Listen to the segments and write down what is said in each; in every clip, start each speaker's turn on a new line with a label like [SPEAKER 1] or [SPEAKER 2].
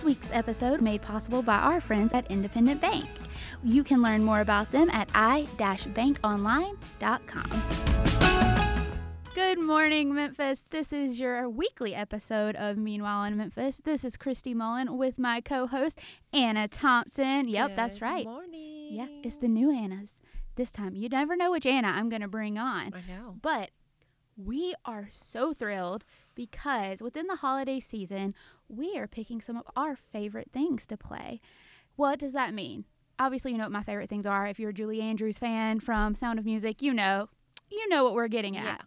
[SPEAKER 1] This week's episode made possible by our friends at Independent Bank. You can learn more about them at i-bankonline.com. Good morning, Memphis. This is your weekly episode of Meanwhile in Memphis. This is Christy Mullen with my co-host Anna Thompson. Yep,
[SPEAKER 2] Good
[SPEAKER 1] that's right.
[SPEAKER 2] Morning.
[SPEAKER 1] Yeah, it's the new Annas. This time, you never know which Anna I'm going to bring on.
[SPEAKER 2] I know.
[SPEAKER 1] But we are so thrilled because within the holiday season, we are picking some of our favorite things to play. What does that mean? Obviously, you know what my favorite things are. If you're a Julie Andrews fan from Sound of Music, you know, you know what we're getting at.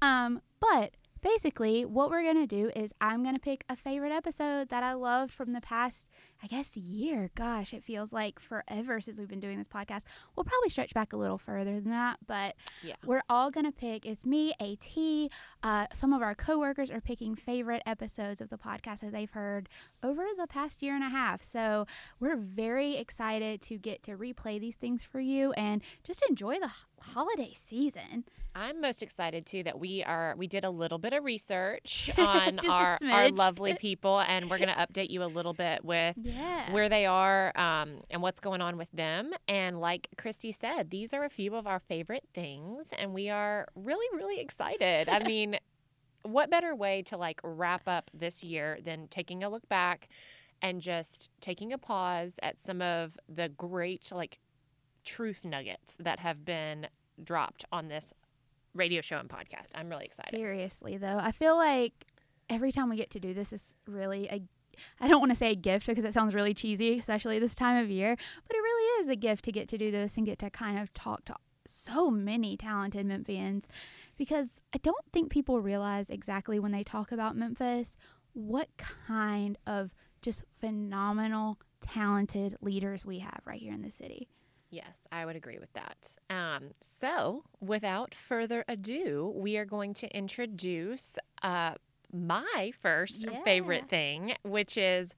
[SPEAKER 2] Yeah.
[SPEAKER 1] Um, but basically, what we're gonna do is I'm gonna pick a favorite episode that I loved from the past, I guess, year. Gosh, it feels like forever since we've been doing this podcast. We'll probably stretch back a little further than that, but
[SPEAKER 2] Yeah.
[SPEAKER 1] we're all gonna pick. It's me, At. Uh, some of our coworkers are picking favorite episodes of the podcast that they've heard over the past year and a half. So we're very excited to get to replay these things for you and just enjoy the holiday season.
[SPEAKER 2] I'm most excited too that we are we did a little bit of research on our our lovely people and we're gonna update you a little bit with
[SPEAKER 1] Yeah.
[SPEAKER 2] Where they are um, and what's going on with them. And like Christy said, these are a few of our favorite things, and we are really, really excited. I mean, what better way to like wrap up this year than taking a look back and just taking a pause at some of the great like truth nuggets that have been dropped on this radio show and podcast. I'm really excited.
[SPEAKER 1] Seriously, though, I feel like every time we get to do this is really a I don't want to say a gift because it sounds really cheesy, especially this time of year, but it really is a gift to get to do this and get to kind of talk to so many talented Memphians because I don't think people realize exactly when they talk about Memphis what kind of just phenomenal talented leaders we have right here in the city.
[SPEAKER 2] Yes, I would agree with that. Um, so, without further ado, we are going to introduce uh, my first
[SPEAKER 1] Yeah.
[SPEAKER 2] favorite thing, which is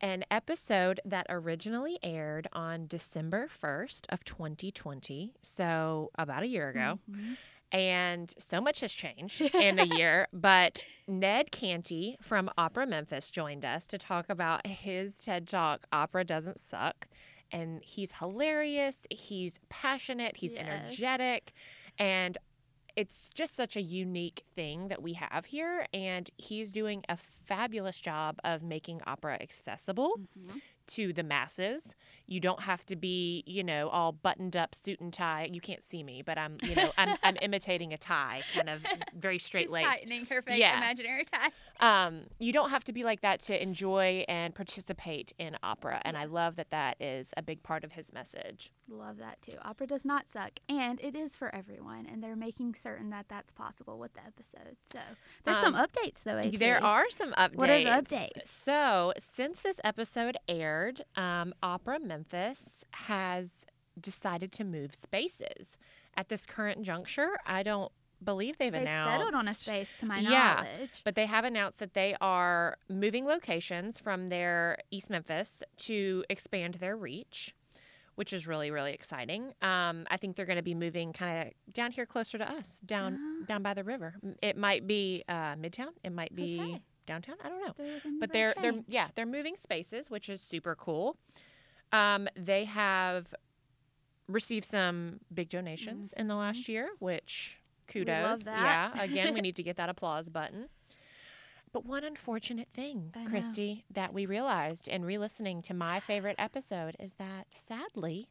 [SPEAKER 2] an episode that originally aired on December 1st of 2020, so about a year ago.
[SPEAKER 1] Mhm.
[SPEAKER 2] And so much has changed in a year. But Ned Canty from Opera Memphis joined us to talk about his TED Talk, Opera Doesn't Suck. And he's hilarious, he's passionate, he's
[SPEAKER 1] Yes.
[SPEAKER 2] energetic, and it's just such a unique thing that we have here. And he's doing a fabulous job of making opera accessible
[SPEAKER 1] Mhm.
[SPEAKER 2] To the masses. You don't have to be, you know, all buttoned up, suit and tie. You can't see me, but I'm, you know, I'm, I'm imitating a tie, kind of very straight
[SPEAKER 1] She's
[SPEAKER 2] laced.
[SPEAKER 1] tightening her fake
[SPEAKER 2] Yeah.
[SPEAKER 1] imaginary tie.
[SPEAKER 2] Um, you don't have to be like that to enjoy and participate in opera, and I love that that is a big part of his message.
[SPEAKER 1] Love that too. Opera does not suck, and it is for everyone, and they're making certain that that's possible with the episode. So there's some
[SPEAKER 2] Um,
[SPEAKER 1] updates though. AT.
[SPEAKER 2] There are some updates.
[SPEAKER 1] What are the updates?
[SPEAKER 2] So, since this episode aired, um, Opera Memphis has decided to move spaces. At this current juncture, I don't believe they've
[SPEAKER 1] They've
[SPEAKER 2] announced.
[SPEAKER 1] settled on a space to my
[SPEAKER 2] Yeah,
[SPEAKER 1] knowledge.
[SPEAKER 2] But they have announced that they are moving locations from their East Memphis to expand their reach, which is really really exciting. Um, I think they're going to be moving kind of down here closer to us, down
[SPEAKER 1] Ah.
[SPEAKER 2] down by the river. It might be uh, Midtown. It might be
[SPEAKER 1] Okay.
[SPEAKER 2] Downtown. I don't know.
[SPEAKER 1] They're
[SPEAKER 2] But they're they're yeah they're moving spaces, which is super cool. Um, they have received some big donations in the last year, which
[SPEAKER 1] Mm-hmm.
[SPEAKER 2] Kudos. Yeah, again, we need to get that applause button. But one unfortunate thing,
[SPEAKER 1] I know.
[SPEAKER 2] Christy, that we realized in re-listening to my favorite episode is that sadly,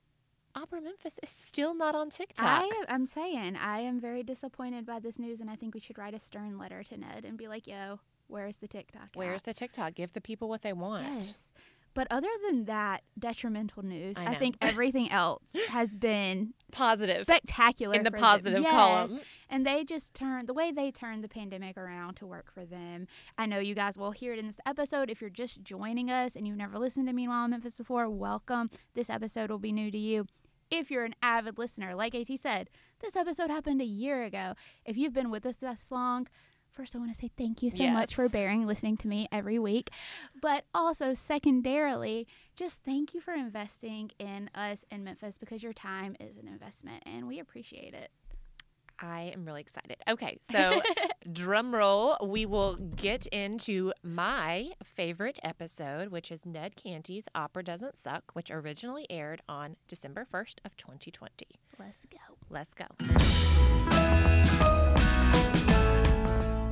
[SPEAKER 2] Opera Memphis is still not on TikTok.
[SPEAKER 1] I I'm saying I am very disappointed by this news, and I think we should write a stern letter to Ned and be like, "Yo, where's the TikTok?
[SPEAKER 2] Where's the TikTok? Give the people what they want.
[SPEAKER 1] Yes. But other than that detrimental news,
[SPEAKER 2] I
[SPEAKER 1] I, think everything else has been
[SPEAKER 2] Positive
[SPEAKER 1] spectacular
[SPEAKER 2] in the positive
[SPEAKER 1] Yes.
[SPEAKER 2] column.
[SPEAKER 1] And they just turned the way they turned the pandemic around to work for them. I know you guys will hear it in this episode. If you're just joining us and you've never listened to Meanwhile in Memphis before, welcome. This episode will be new to you. If you're an avid listener, like AT said, this episode happened a year ago. If you've been with us this long, first I want to say thank you so much for bearing listening to me every week. But also secondarily, just thank you for investing in us in Memphis because your time is an investment and we appreciate it.
[SPEAKER 2] I am really excited. Okay, so drum roll, we will get into my favorite episode, which is Ned Canty's Opera Doesn't Suck, which originally aired on December 1st of 2020.
[SPEAKER 1] Let's go.
[SPEAKER 2] Let's go.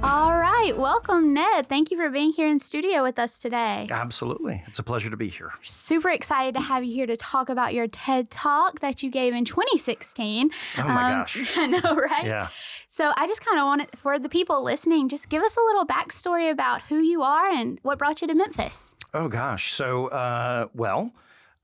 [SPEAKER 1] All right. Welcome, Ned. Thank you for being here in studio with us today.
[SPEAKER 3] Absolutely. It's a pleasure to be here.
[SPEAKER 1] Super excited to have you here to talk about your TED Talk that you gave in 2016.
[SPEAKER 3] Oh my gosh.
[SPEAKER 1] I know, right?
[SPEAKER 3] Yeah.
[SPEAKER 1] So I just kind of wanted, for the people listening, just give us a little backstory about who you are and what brought you to Memphis.
[SPEAKER 3] Oh gosh. So, uh, well,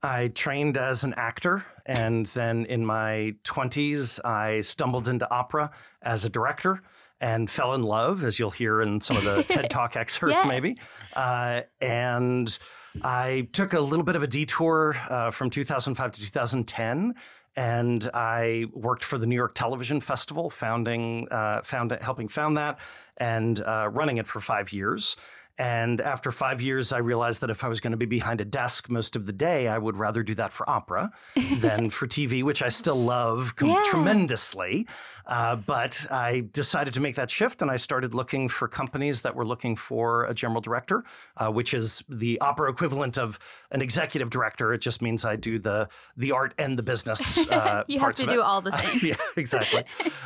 [SPEAKER 3] I trained as an actor, and then in my 20s, I stumbled into opera as a director and fell in love, as you'll hear in some of the TED Talk excerpts,
[SPEAKER 1] Yes.
[SPEAKER 3] maybe. Uh, and I took a little bit of a detour uh, from 2005 to 2010. And I worked for the New York Television Festival, founding, uh, found, helping found that, and uh, running it for five years. And after five years, I realized that if I was going to be behind a desk most of the day, I would rather do that for opera than for TV, which I still love com-
[SPEAKER 1] Yeah.
[SPEAKER 3] tremendously. Uh, but I decided to make that shift and I started looking for companies that were looking for a general director, uh, which is the opera equivalent of an executive director. It just means I do the the art and the business. Uh,
[SPEAKER 1] You have to
[SPEAKER 3] of
[SPEAKER 1] do
[SPEAKER 3] it.
[SPEAKER 1] all the things.
[SPEAKER 3] yeah, exactly.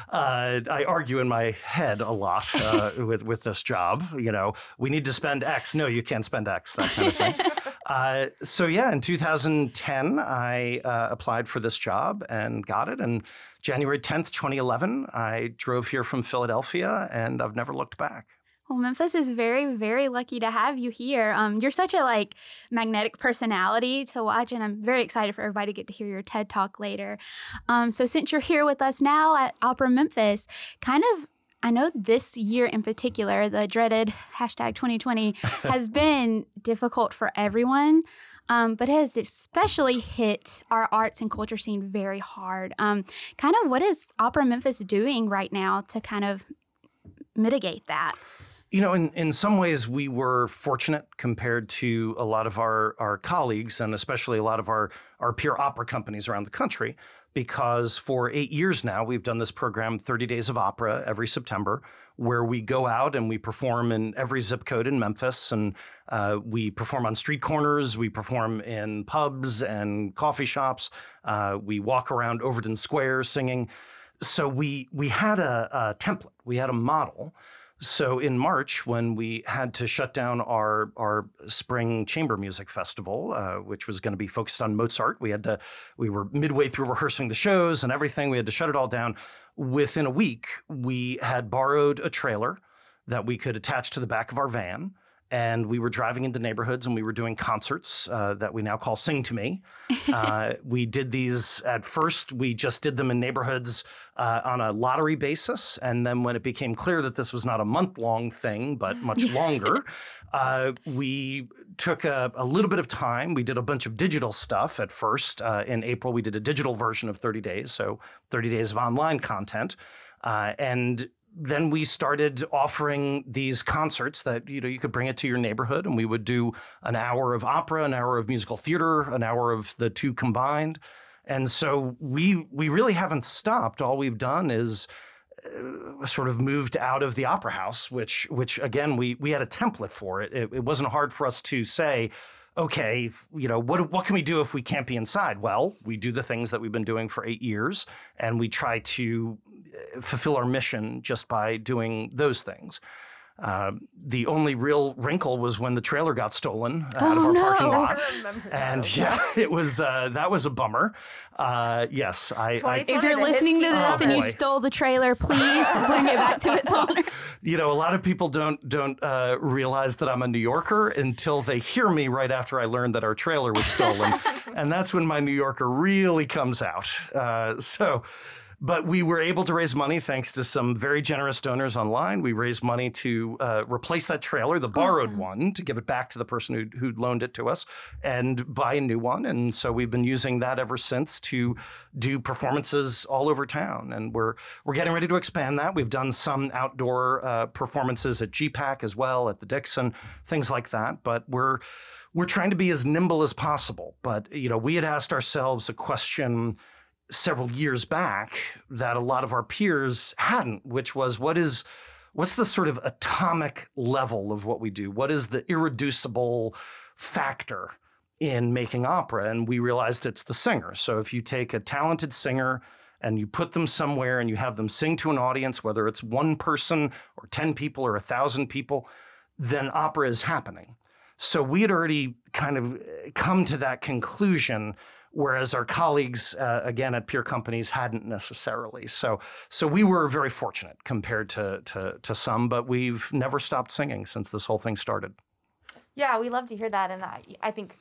[SPEAKER 3] uh, I argue in my head a lot uh, with with this job. You know, we need to spend X. No, you can't spend X. That kind of thing. uh, so yeah, in 2010, I uh, applied for this job and got it. And January 10th, 2011, I drove here from Philadelphia, and I've never looked back.
[SPEAKER 1] Well, Memphis is very, very lucky to have you here. Um, you're such a like magnetic personality to watch, and I'm very excited for everybody to get to hear your TED talk later. Um, so, since you're here with us now at Opera Memphis, kind of, I know this year in particular, the dreaded hashtag 2020 has been difficult for everyone. Um, but has especially hit our arts and culture scene very hard. Um, kind of, what is Opera Memphis doing right now to kind of mitigate that?
[SPEAKER 3] You know, in, in some ways, we were fortunate compared to a lot of our, our colleagues and especially a lot of our, our peer opera companies around the country, because for eight years now, we've done this program, 30 Days of Opera, every September, where we go out and we perform in every zip code in Memphis. And uh, we perform on street corners, we perform in pubs and coffee shops, uh, we walk around Overton Square singing. So we, we had a, a template, we had a model. So in March, when we had to shut down our our spring chamber music festival, uh, which was going to be focused on Mozart, we had to we were midway through rehearsing the shows and everything. We had to shut it all down. Within a week, we had borrowed a trailer that we could attach to the back of our van. And we were driving into neighborhoods and we were doing concerts uh, that we now call Sing to Me. Uh, we did these at first, we just did them in neighborhoods uh, on a lottery basis. And then when it became clear that this was not a month long thing, but much longer, uh, we took a, a little bit of time. We did a bunch of digital stuff at first. Uh, in April, we did a digital version of 30 Days, so 30 days of online content. Uh, and then we started offering these concerts that you know you could bring it to your neighborhood and we would do an hour of opera an hour of musical theater an hour of the two combined. And so we we really haven't stopped. All we've done is uh, sort of moved out of the opera house which which again we we had a template for it. It, it wasn't hard for us to say okay, you know, what what can we do if we can't be inside? Well, we do the things that we've been doing for eight years, and we try to fulfill our mission just by doing those things. Uh, the only real wrinkle was when the trailer got stolen uh, out of
[SPEAKER 1] Oh,
[SPEAKER 3] our
[SPEAKER 1] no.
[SPEAKER 3] parking lot.
[SPEAKER 2] remember
[SPEAKER 3] And
[SPEAKER 2] those.
[SPEAKER 3] yeah, it was uh, that was a bummer. Uh, yes, I, I
[SPEAKER 1] If you're listening to this
[SPEAKER 3] Oh,
[SPEAKER 1] and you stole the trailer, please bring it back to its owner.
[SPEAKER 3] you know, a lot of people don't don't uh, realize that I'm a New Yorker until they hear me right after I learned that our trailer was stolen, and that's when my New Yorker really comes out. Uh, so. But we were able to raise money thanks to some very generous donors online. We raised money to uh, replace that trailer, the borrowed
[SPEAKER 1] Awesome.
[SPEAKER 3] one, to give it back to the person who who loaned it to us, and buy a new one. And so we've been using that ever since to do performances all over town. And we're we're getting ready to expand that. We've done some outdoor uh, performances at GPAC as well, at the Dixon, things like that. But we're we're trying to be as nimble as possible. But you know, we had asked ourselves a question several years back that a lot of our peers hadn't, which was what is what's the sort of atomic level of what we do? What is the irreducible factor in making opera? And we realized it's the singer. So if you take a talented singer and you put them somewhere and you have them sing to an audience, whether it's one person or 10 people or a thousand people, then opera is happening. So we had already kind of eh, come to that conclusion whereas our colleagues, uh, again at peer companies, hadn't necessarily. So, so we were very fortunate compared to, to, to some, but we've never stopped singing since this whole thing started.
[SPEAKER 4] Yeah, we love to hear that, and I, I think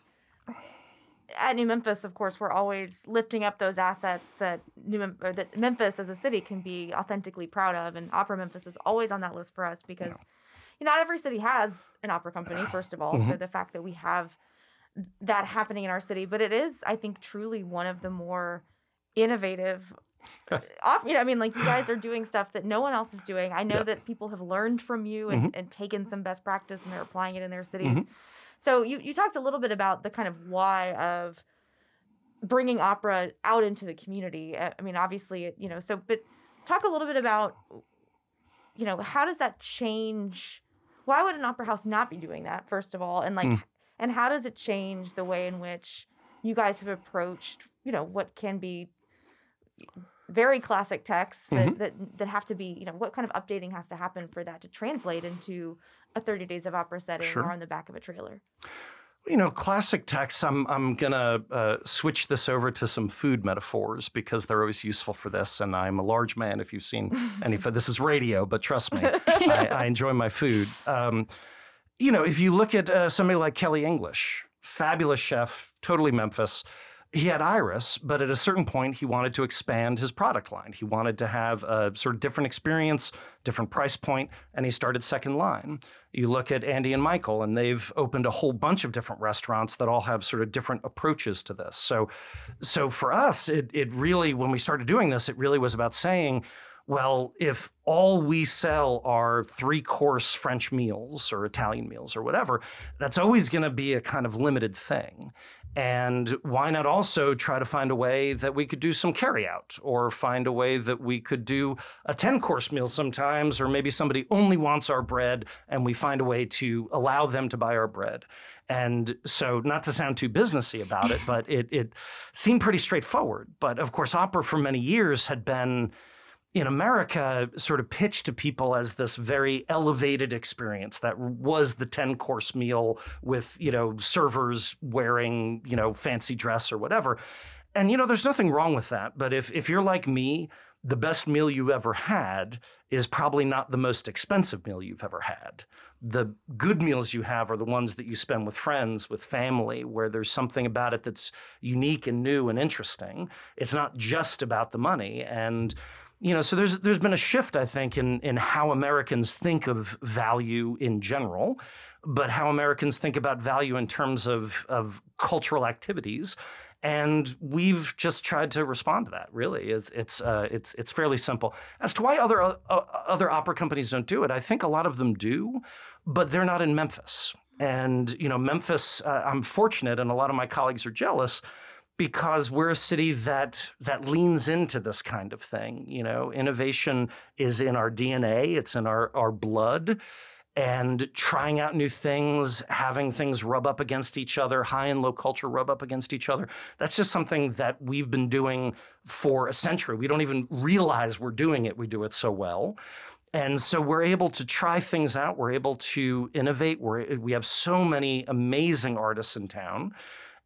[SPEAKER 4] at New Memphis, of course, we're always lifting up those assets that New Mem- or that Memphis as a city can be authentically proud of, and Opera Memphis is always on that list for us because yeah. not every city has an opera company. First of all, mm-hmm. so the fact that we have that happening in our city, but it is, I think, truly one of the more innovative. off, you know, I mean, like you guys are doing stuff that no one else is doing. I know that people have learned from you and, mm-hmm. and, taken some best practice and they're applying it in their cities. Mm-hmm. So you you talked a little bit about the kind of why of bringing opera out into the community. I mean, obviously, you know, so but talk a little bit about you know how does that change why would an opera house not be doing that first of all and like mm and how does it change the way in which you guys have approached you know what can be very classic texts that, mm-hmm. that that have to be you know what kind of updating has to happen for that to translate into a 30 days of opera setting sure. or on the back of a trailer
[SPEAKER 3] you know, classic texts. I'm I'm gonna uh, switch this over to some food metaphors because they're always useful for this. And I'm a large man. If you've seen any, this is radio, but trust me, I, I, enjoy my food. Um, you know, if you look at uh, somebody like Kelly English, fabulous chef, totally Memphis. He had Iris, but at a certain point, he wanted to expand his product line. He wanted to have a sort of different experience, different price point, and he started Second Line. You look at Andy and Michael, and they've opened a whole bunch of different restaurants that all have sort of different approaches to this. So, so for us, it, it really, when we started doing this, it really was about saying, well, if all we sell are three course French meals or Italian meals or whatever, that's always going to be a kind of limited thing. And why not also try to find a way that we could do some carryout or find a way that we could do a 10 course meal sometimes, or maybe somebody only wants our bread and we find a way to allow them to buy our bread. And so, not to sound too businessy about it, but it, it seemed pretty straightforward. But of course, opera for many years had been in America sort of pitched to people as this very elevated experience that was the 10 course meal with, you know, servers wearing, you know, fancy dress or whatever. And, you know, there's nothing wrong with that. But if, if you're like me, the best meal you've ever had is probably not the most expensive meal you've ever had. The good meals you have are the ones that you spend with friends, with family, where there's something about it that's unique and new and interesting. It's not just about the money. And you know, so there's there's been a shift, I think, in in how Americans think of value in general, but how Americans think about value in terms of of cultural activities. And we've just tried to respond to that. Really, it's it's uh, it's, it's fairly simple. As to why other uh, other opera companies don't do it, I think a lot of them do, but they're not in Memphis. And you know, Memphis, uh, I'm fortunate, and a lot of my colleagues are jealous because we're a city that that leans into this kind of thing. You know, innovation is in our DNA, it's in our, our blood. And trying out new things, having things rub up against each other, high and low culture rub up against each other. That's just something that we've been doing for a century. We don't even realize we're doing it. We do it so well. And so we're able to try things out. We're able to innovate. We're, we have so many amazing artists in town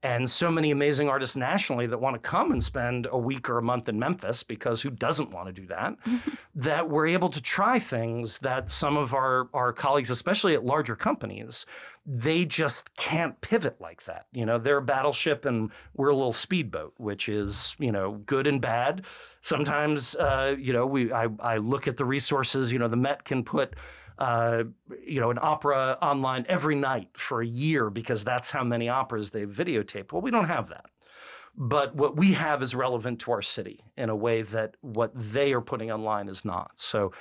[SPEAKER 3] and so many amazing artists nationally that want to come and spend a week or a month in Memphis because who doesn't want to do that? that we're able to try things that some of our, our colleagues, especially at larger companies, they just can't pivot like that. You know, they're a battleship and we're a little speedboat, which is, you know, good and bad. Sometimes, uh, you know, we I, I look at the resources, you know, the Met can put uh, you know, an opera online every night for a year because that's how many operas they've videotaped. Well, we don't have that. But what we have is relevant to our city in a way that what they are putting online is not. So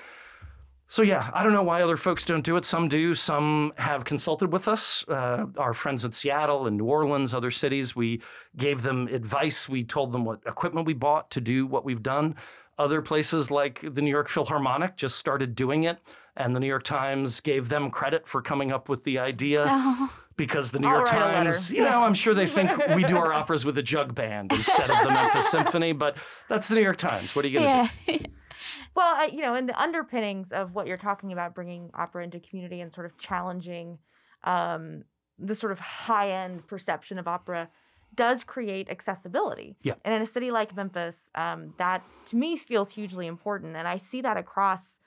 [SPEAKER 3] So yeah, I don't know why other folks don't do it. Some do. Some have consulted with us. Uh, our friends in Seattle and New Orleans, other cities, we gave them advice. We told them what equipment we bought to do what we've done. Other places like the New York Philharmonic just started doing it, and the New York Times gave them credit for coming up with the idea.
[SPEAKER 1] Oh.
[SPEAKER 3] Because the New
[SPEAKER 4] I'll
[SPEAKER 3] York
[SPEAKER 4] write a letter.
[SPEAKER 3] Times, you know, I'm sure they think we do our operas with a jug band instead of the Memphis Symphony, but that's the New York Times. What are you going to do?
[SPEAKER 4] Well, I, you know, in the underpinnings of what you're talking about, bringing opera into community and sort of challenging um, the sort of high end perception of opera does create accessibility.
[SPEAKER 3] Yeah.
[SPEAKER 4] And in a city like Memphis, um, that to me feels hugely important. And I see that across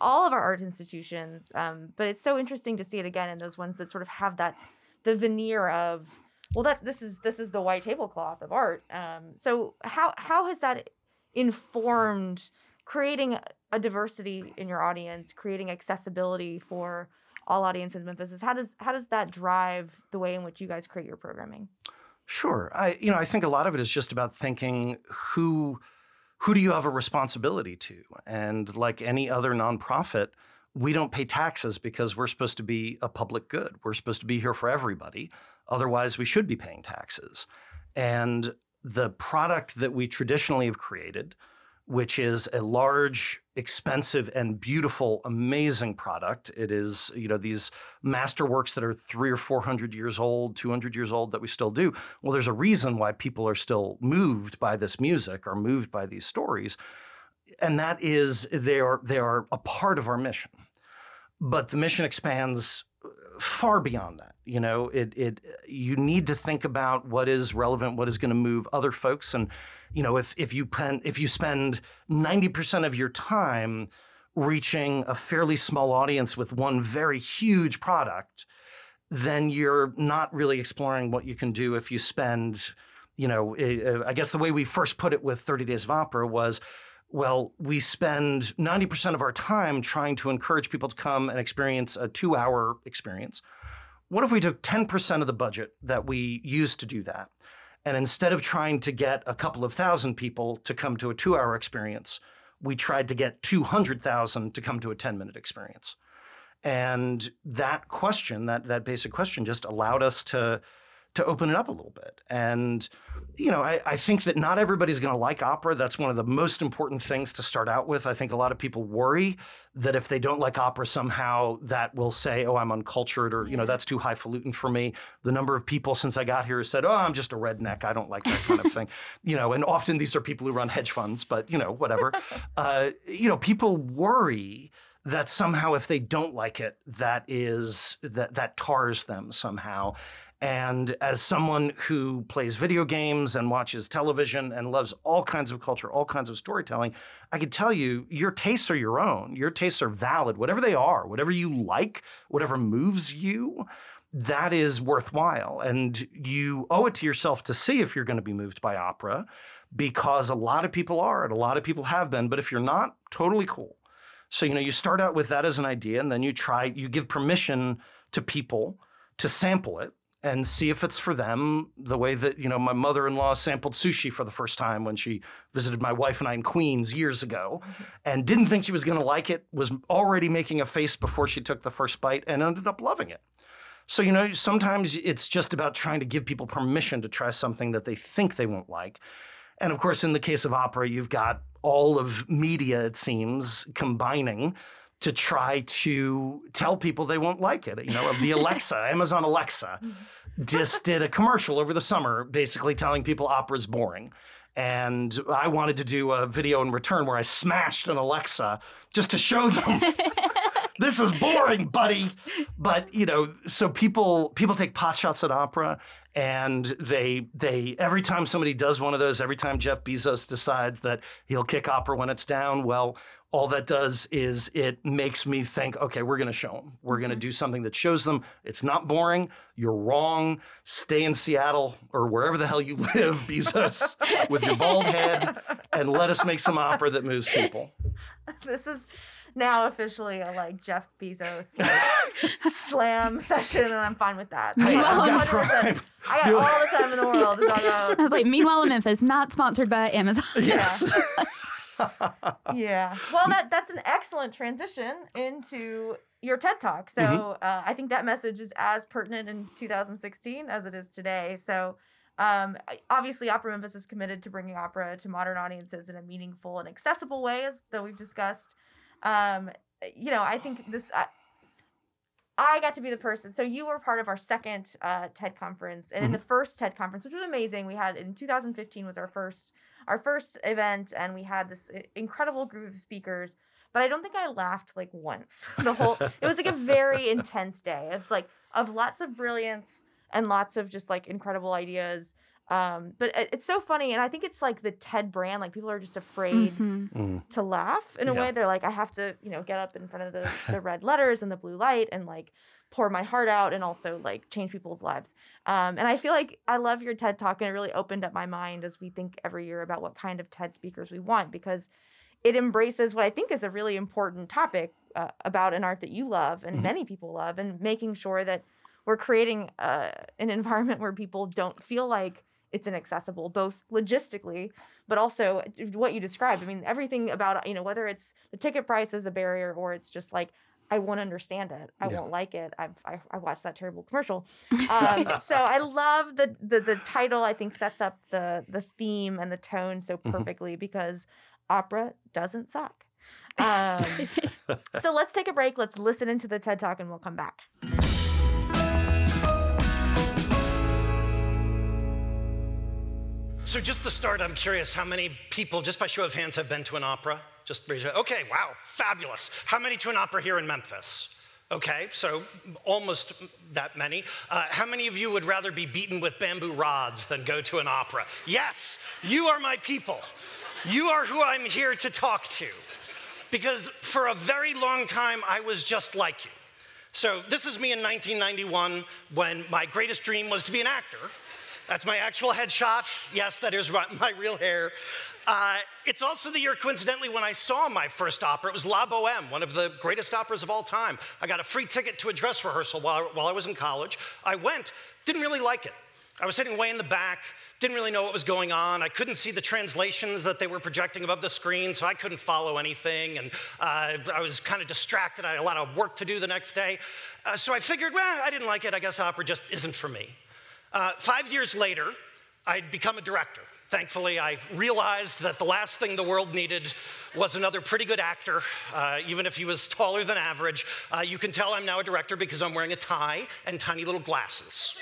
[SPEAKER 4] all of our art institutions. Um, but it's so interesting to see it again in those ones that sort of have that the veneer of well that this is this is the white tablecloth of art um, so how how has that informed creating a diversity in your audience creating accessibility for all audiences in memphis how does how does that drive the way in which you guys create your programming
[SPEAKER 3] Sure. I you know, I think a lot of it is just about thinking who who do you have a responsibility to? And like any other nonprofit, we don't pay taxes because we're supposed to be a public good. We're supposed to be here for everybody. Otherwise, we should be paying taxes. And the product that we traditionally have created, which is a large, expensive, and beautiful, amazing product. It is, you know, these masterworks that are three or 400 years old, 200 years old that we still do. Well, there's a reason why people are still moved by this music or moved by these stories. And that is they are, they are a part of our mission. But the mission expands uh, far beyond that. You know, it it you need to think about what is relevant, what is going to move other folks, and you know, if if you pen, if you spend ninety percent of your time reaching a fairly small audience with one very huge product, then you're not really exploring what you can do if you spend. You know, eh, I guess the way we first put it with 30 Days of Opera was well, we spend 90% of our time trying to encourage people to come and experience a two hour experience. What if we took 10% of the budget that we used to do that? And instead of trying to get a couple of thousand people to come to a two hour experience, we tried to get 200,000 to come to a 10 minute experience. And that question, that, that basic question, just allowed us to to open it up a little bit. And, you know, I, I think that not everybody's going to like opera. That's one of the most important things to start out with. I think a lot of people worry that if they don't like opera, somehow that will say, oh, I'm uncultured or, you know, that's too highfalutin for me. The number of people since I got here said, oh, I'm just a redneck. I don't like that kind of thing. You know, and often these are people who run hedge funds, but, you know, whatever. uh, you know, people worry that somehow if they don't like it that is that that tars them somehow and as someone who plays video games and watches television and loves all kinds of culture, all kinds of storytelling, I can tell you your tastes are your own. Your tastes are valid, whatever they are, whatever you like, whatever moves you, that is worthwhile. And you owe it to yourself to see if you're going to be moved by opera because a lot of people are and a lot of people have been. But if you're not, totally cool. So, you know, you start out with that as an idea and then you try, you give permission to people to sample it and see if it's for them the way that you know my mother-in-law sampled sushi for the first time when she visited my wife and I in Queens years ago mm-hmm. and didn't think she was going to like it was already making a face before she took the first bite and ended up loving it. So you know sometimes it's just about trying to give people permission to try something that they think they won't like. And of course in the case of opera you've got all of media it seems combining to try to tell people they won't like it. You know, the Alexa, Amazon Alexa, mm-hmm. just did a commercial over the summer basically telling people opera's boring. And I wanted to do a video in return where I smashed an Alexa just to show them this is boring, buddy. But you know, so people people take pot shots at opera and they they every time somebody does one of those, every time Jeff Bezos decides that he'll kick opera when it's down, well, all that does is it makes me think, okay, we're going to show them. We're going to mm-hmm. do something that shows them it's not boring. You're wrong. Stay in Seattle or wherever the hell you live, Bezos, with your bald head, and let us make some opera that moves people.
[SPEAKER 4] this is now officially a like Jeff Bezos like, slam session, and I'm fine with that.
[SPEAKER 3] Hey,
[SPEAKER 1] Well,
[SPEAKER 3] I've got
[SPEAKER 4] 100%.
[SPEAKER 3] Prime.
[SPEAKER 4] I got all the time in the world to talk about.
[SPEAKER 1] I was like, meanwhile in Memphis, not sponsored by Amazon.
[SPEAKER 3] Yes.
[SPEAKER 4] yeah. Well, that that's an excellent transition into your TED Talk. So
[SPEAKER 5] Mhm.
[SPEAKER 4] uh, I think that message is as pertinent in 2016 as it is today. So um, obviously, Opera Memphis is committed to bringing opera to modern audiences in a meaningful and accessible way, as though we've discussed. Um, you know, I think this. I, I got to be the person. So you were part of our second uh, TED conference, and in the first TED conference, which was amazing, we had in 2015 was our first our first event, and we had this incredible group of speakers. But I don't think I laughed like once. The whole it was like a very intense day. It was like of lots of brilliance and lots of just like incredible ideas. Um, but it- it's so funny, and I think it's like the TED brand. Like people are just afraid
[SPEAKER 1] Mhm.
[SPEAKER 5] Mm.
[SPEAKER 4] to laugh in a
[SPEAKER 5] Yeah.
[SPEAKER 4] way. They're like, I have to, you know, get up in front of the, the red letters and the blue light and like pour my heart out and also like change people's lives. Um, and I feel like I love your TED talk and it really opened up my mind as we think every year about what kind of TED speakers we want because it embraces what I think is a really important topic uh, about an art that you love and
[SPEAKER 5] Mhm.
[SPEAKER 4] many people love and making sure that we're creating uh, an environment where people don't feel like it's inaccessible both logistically but also uh, what you described i mean everything about you know whether it's the ticket price is a barrier or it's just like i won't understand it i
[SPEAKER 5] Yeah.
[SPEAKER 4] won't like it I've, I, I watched that terrible commercial um, so i love the, the the title i think sets up the the theme and the tone so
[SPEAKER 5] Mhm.
[SPEAKER 4] perfectly because opera doesn't suck um, so let's take a break let's listen into the ted talk and we'll come back
[SPEAKER 3] So just to start, I'm curious how many people, just by show of hands, have been to an opera? Just raise your, okay, wow, fabulous. How many to an opera here in Memphis? Okay, so almost that many. Uh, how many of you would rather be beaten with bamboo rods than go to an opera? Yes, you are my people. You are who I'm here to talk to. Because for a very long time, I was just like you. So this is me in 1991 when my greatest dream was to be an actor. That's my actual headshot. Yes, that is my, my real hair. Uh, it's also the year, coincidentally, when I saw my first opera. It was La Boheme, one of the greatest operas of all time. I got a free ticket to a dress rehearsal while, while I was in college. I went, didn't really like it. I was sitting way in the back, didn't really know what was going on. I couldn't see the translations that they were projecting above the screen, so I couldn't follow anything. And uh, I was kind of distracted. I had a lot of work to do the next day. Uh, so I figured, well, I didn't like it. I guess opera just isn't for me. Uh, five years later, I'd become a director. Thankfully, I realized that the last thing the world needed was another pretty good actor, uh, even if he was taller than average. Uh, you can tell I'm now a director because I'm wearing a tie and tiny little glasses.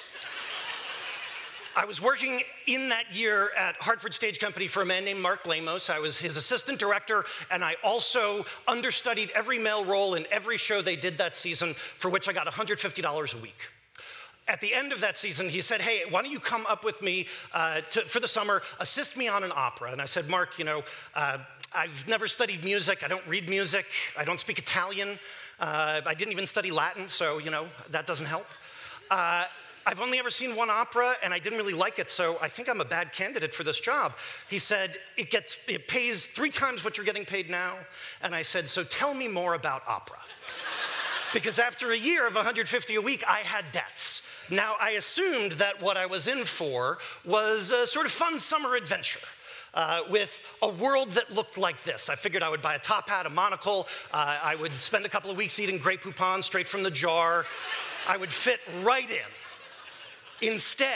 [SPEAKER 3] I was working in that year at Hartford Stage Company for a man named Mark Lamos. I was his assistant director, and I also understudied every male role in every show they did that season, for which I got $150 a week. At the end of that season, he said, Hey, why don't you come up with me uh, to, for the summer, assist me on an opera? And I said, Mark, you know, uh, I've never studied music. I don't read music. I don't speak Italian. Uh, I didn't even study Latin, so, you know, that doesn't help. Uh, I've only ever seen one opera and I didn't really like it, so I think I'm a bad candidate for this job. He said, it, gets, it pays three times what you're getting paid now. And I said, So tell me more about opera. Because after a year of 150 a week, I had debts. Now, I assumed that what I was in for was a sort of fun summer adventure. Uh, with a world that looked like this. I figured I would buy a top hat, a monocle. Uh, I would spend a couple of weeks eating Grey Poupon straight from the jar. I would fit right in. Instead,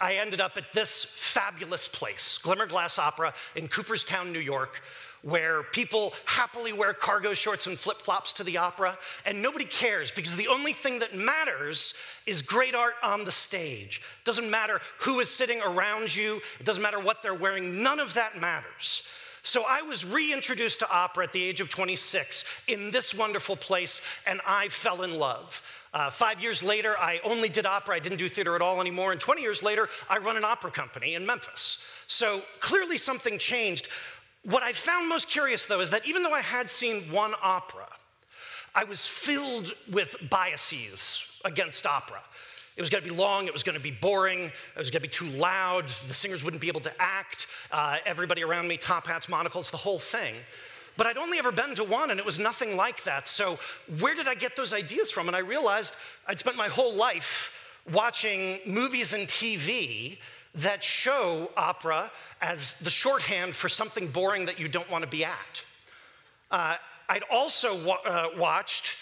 [SPEAKER 3] I ended up at this fabulous place, Glimmerglass Opera in Cooperstown, New York, where people happily wear cargo shorts and flip flops to the opera, and nobody cares because the only thing that matters is great art on the stage. It Doesn't matter who is sitting around you, it doesn't matter what they're wearing, none of that matters. So I was reintroduced to opera at the age of 26 in this wonderful place, and I fell in love. Uh, five years later, I only did opera. I didn't do theater at all anymore. And 20 years later, I run an opera company in Memphis. So clearly something changed. What I found most curious, though, is that even though I had seen one opera, I was filled with biases against opera. It was going to be long, it was going to be boring, it was going to be too loud, the singers wouldn't be able to act, uh, everybody around me, top hats, monocles, the whole thing. But I'd only ever been to one and it was nothing like that. So, where did I get those ideas from? And I realized I'd spent my whole life watching movies and TV that show opera as the shorthand for something boring that you don't want to be at. Uh, I'd also wa- uh, watched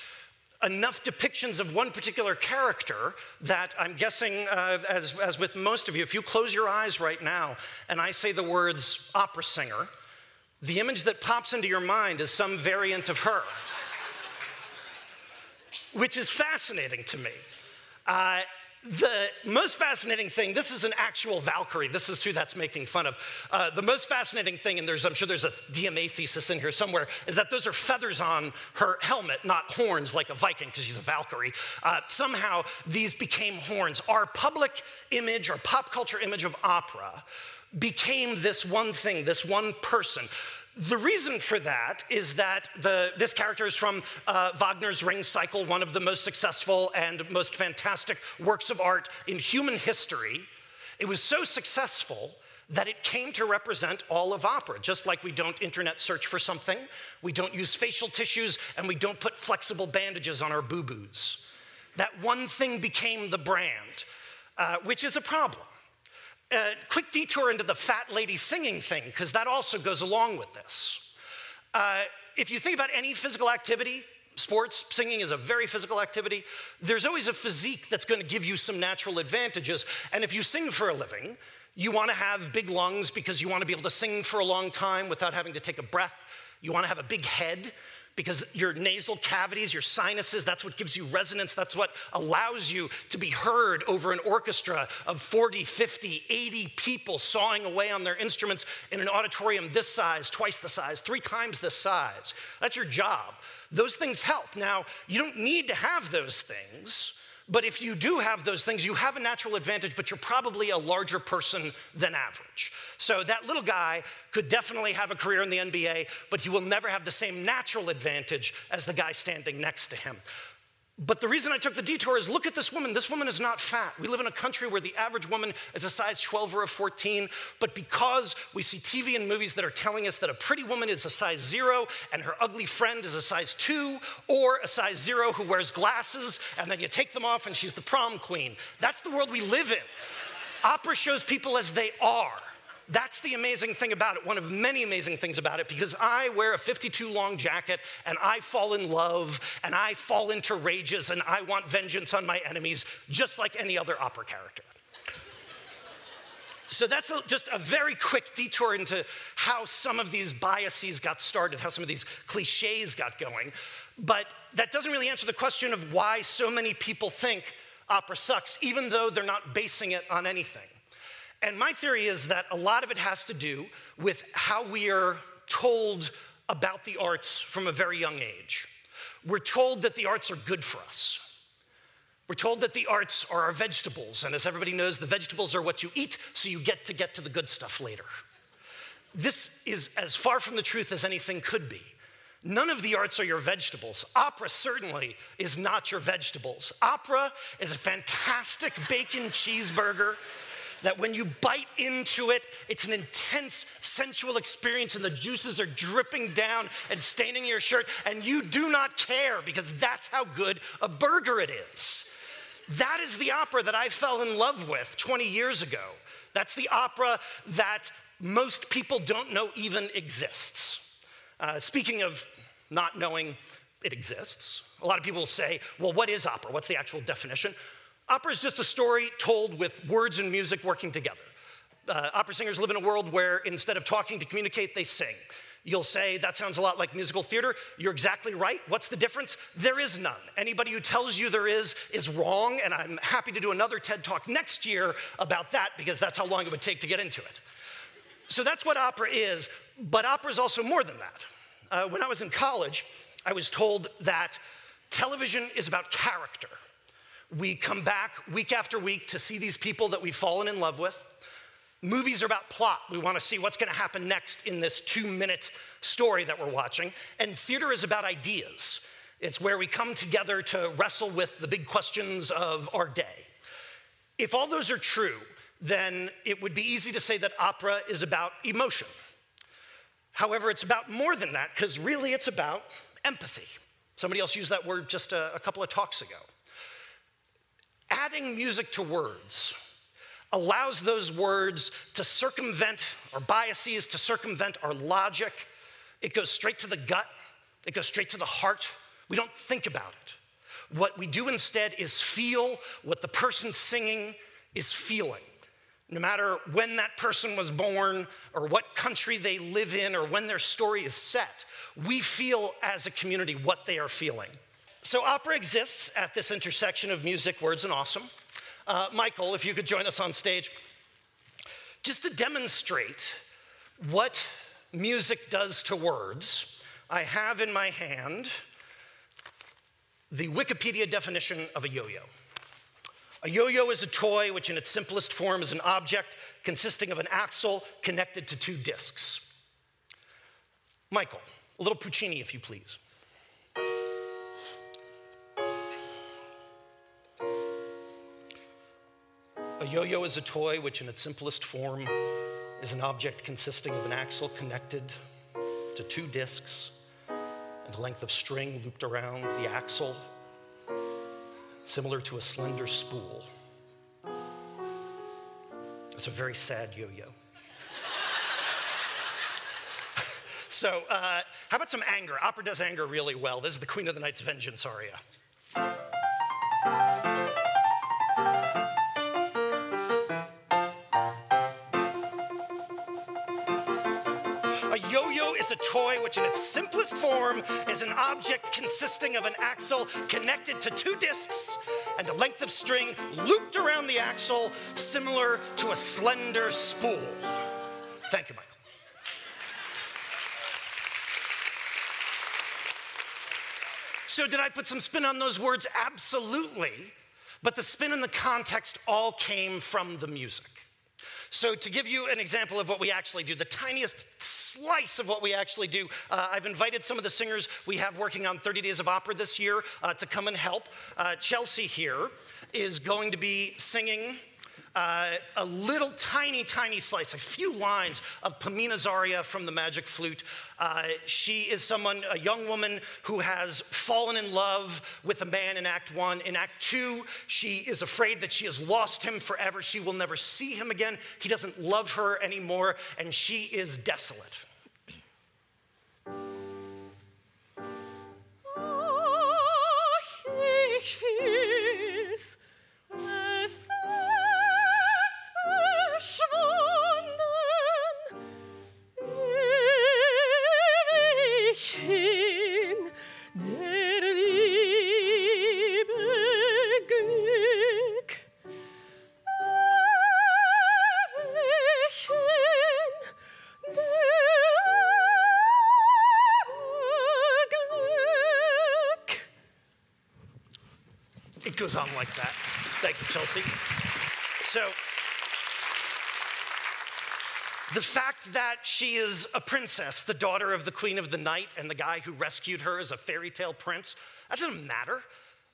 [SPEAKER 3] enough depictions of one particular character that I'm guessing, uh, as, as with most of you, if you close your eyes right now and I say the words opera singer, the image that pops into your mind is some variant of her, which is fascinating to me. The most fascinating thing, this is an actual Valkyrie. This is who that's making fun of. Uh, the most fascinating thing, and there's, I'm sure there's a DMA thesis in here somewhere, is that those are feathers on her helmet, not horns like a Viking, because she's a Valkyrie. Uh, somehow these became horns. Our public image, our pop culture image of opera, became this one thing, this one person. The reason for that is that the, this character is from uh, Wagner's Ring Cycle, one of the most successful and most fantastic works of art in human history. It was so successful that it came to represent all of opera. Just like we don't internet search for something, we don't use facial tissues, and we don't put flexible bandages on our boo boos. That one thing became the brand, uh, which is a problem. A quick detour into the fat lady singing thing, because that also goes along with this. Uh, if you think about any physical activity, sports, singing is a very physical activity, there's always a physique that's going to give you some natural advantages. And if you sing for a living, you want to have big lungs because you want to be able to sing for a long time without having to take a breath. You want to have a big head because your nasal cavities, your sinuses, that's what gives you resonance. That's what allows you to be heard over an orchestra of 40, 50, 80 people sawing away on their instruments in an auditorium this size, twice the size, three times this size. That's your job. Those things help. Now, you don't need to have those things. But if you do have those things, you have a natural advantage, but you're probably a larger person than average. So that little guy could definitely have a career in the NBA, but he will never have the same natural advantage as the guy standing next to him. But the reason I took the detour is look at this woman. This woman is not fat. We live in a country where the average woman is a size 12 or a 14, but because we see TV and movies that are telling us that a pretty woman is a size zero and her ugly friend is a size two, or a size zero who wears glasses and then you take them off and she's the prom queen. That's the world we live in. Opera shows people as they are. That's the amazing thing about it, one of many amazing things about it, because I wear a 52 long jacket and I fall in love and I fall into rages and I want vengeance on my enemies, just like any other opera character. So that's a, just a very quick detour into how some of these biases got started, how some of these cliches got going. But that doesn't really answer the question of why so many people think opera sucks, even though they're not basing it on anything. And my theory is that a lot of it has to do with how we are told about the arts from a very young age. We're told that the arts are good for us. We're told that the arts are our vegetables, and as everybody knows, the vegetables are what you eat, so you get to get to the good stuff later. This is as far from the truth as anything could be. None of the arts are your vegetables. Opera certainly is not your vegetables. Opera is a fantastic bacon cheeseburger that when you bite into it, it's an intense sensual experience and the juices are dripping down and staining your shirt, and you do not care because that's how good a burger it is. That is the opera that I fell in love with 20 years ago. That's the opera that most people don't know even exists. Uh, speaking of not knowing it exists, a lot of people say, well, what is opera? What's the actual definition? Opera is just a story told with words and music working together. Uh, opera singers live in a world where instead of talking to communicate, they sing. You'll say, that sounds a lot like musical theater. You're exactly right. What's the difference? There is none. Anybody who tells you there is is wrong, and I'm happy to do another TED talk next year about that because that's how long it would take to get into it. So that's what opera is, but opera is also more than that. Uh, when I was in college, I was told that television is about character. We come back week after week to see these people that we've fallen in love with. Movies are about plot. We want to see what's going to happen next in this two minute story that we're watching. And theater is about ideas. It's where we come together to wrestle with the big questions of our day. If all those are true, then it would be easy to say that opera is about emotion. However, it's about more than that, because really it's about empathy. Somebody else used that word just a, a couple of talks ago adding music to words, allows those words to circumvent our biases, to circumvent our logic. It goes straight to the gut, it goes straight to the heart. We don't think about it. What we do instead is feel what the person singing is feeling. No matter when that person was born, or what country they live in, or when their story is set, we feel as a community what they are feeling. So, opera exists at this intersection of music, words, and awesome. Uh, Michael, if you could join us on stage, just to demonstrate what music does to words, I have in my hand the Wikipedia definition of a yo yo. A yo yo is a toy which, in its simplest form, is an object consisting of an axle connected to two discs. Michael, a little Puccini, if you please. A yo yo is a toy which, in its simplest form, is an object consisting of an axle connected to two discs and a length of string looped around the axle, similar to a slender spool. It's a very sad yo yo. so, uh, how about some anger? Opera does anger really well. This is the Queen of the Night's Vengeance aria. A toy which, in its simplest form, is an object consisting of an axle connected to two discs and a length of string looped around the axle, similar to a slender spool. Thank you, Michael. So, did I put some spin on those words? Absolutely. But the spin and the context all came from the music. So, to give you an example of what we actually do, the tiniest slice of what we actually do, uh, I've invited some of the singers we have working on 30 Days of Opera this year uh, to come and help. Uh, Chelsea here is going to be singing uh, a little tiny, tiny slice, a few lines of Pamina's aria from the Magic Flute. Uh, she is someone, a young woman who has fallen in love with a man in Act One. In Act Two, she is afraid that she has lost him forever. She will never see him again. He doesn't love her anymore, and she is desolate. goes Thank you, Chelsea. So, the fact that she is a princess, the daughter of the queen of the night, and the guy who rescued her is a fairy tale prince, that doesn't matter.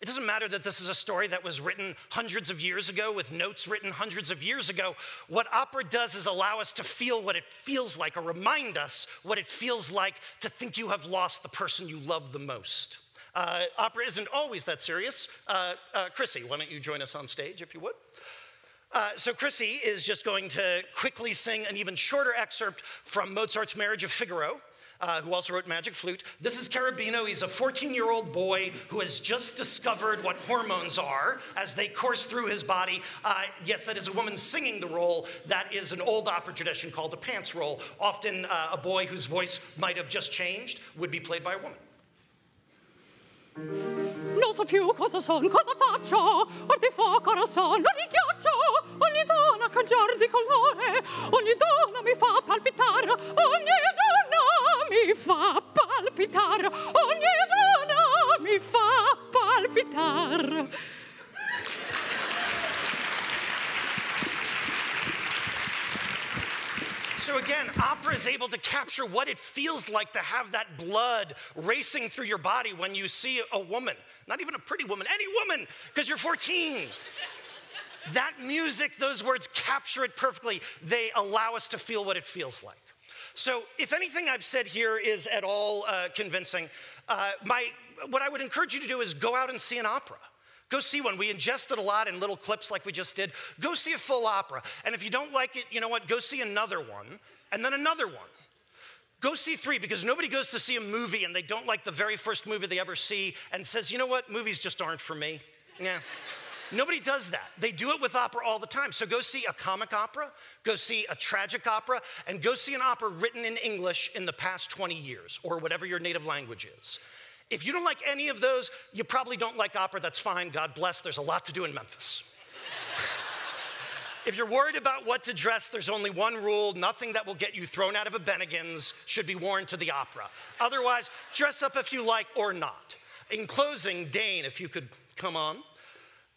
[SPEAKER 3] It doesn't matter that this is a story that was written hundreds of years ago with notes written hundreds of years ago. What opera does is allow us to feel what it feels like or remind us what it feels like to think you have lost the person you love the most. Uh, opera isn't always that serious. Uh, uh, Chrissy, why don't you join us on stage if you would? Uh, so, Chrissy is just going to quickly sing an even shorter excerpt from Mozart's Marriage of Figaro. Uh, who also wrote Magic Flute. This is Cherubino. He's a 14 year old boy who has just discovered what hormones are as they course through his body. Uh, yes, that is a woman singing the role. That is an old opera tradition called a pants role. Often, uh, a boy whose voice might have just changed would be played by a woman.
[SPEAKER 6] Non so più cosa son, cosa faccio. Or di fuoco ora son, li ghiaccio. Ogni donna cangiar di colore. Ogni donna mi fa palpitar Ogni donna mi fa palpitar Ogni donna mi fa palpitar
[SPEAKER 3] So again, opera is able to capture what it feels like to have that blood racing through your body when you see a woman, not even a pretty woman, any woman, because you're 14. that music, those words capture it perfectly. They allow us to feel what it feels like. So, if anything I've said here is at all uh, convincing, uh, my, what I would encourage you to do is go out and see an opera.
[SPEAKER 7] Go see one. We ingested a lot in little clips like we just did. Go see a full opera. And if you don't like it, you know what? Go see another one and then another one. Go see three because nobody goes to see a movie and they don't like the very first movie they ever see and says, you know what? Movies just aren't for me. Yeah. Nobody does that. They do it with opera all the time. So go see a comic opera, go see a tragic opera, and go see an opera written in English in the past 20 years or whatever your native language is. If you don't like any of those, you probably don't like opera. That's fine. God bless. There's a lot to do in Memphis. if you're worried about what to dress, there's only one rule nothing that will get you thrown out of a Bennigan's should be worn to the opera. Otherwise, dress up if you like or not. In closing, Dane, if you could come on.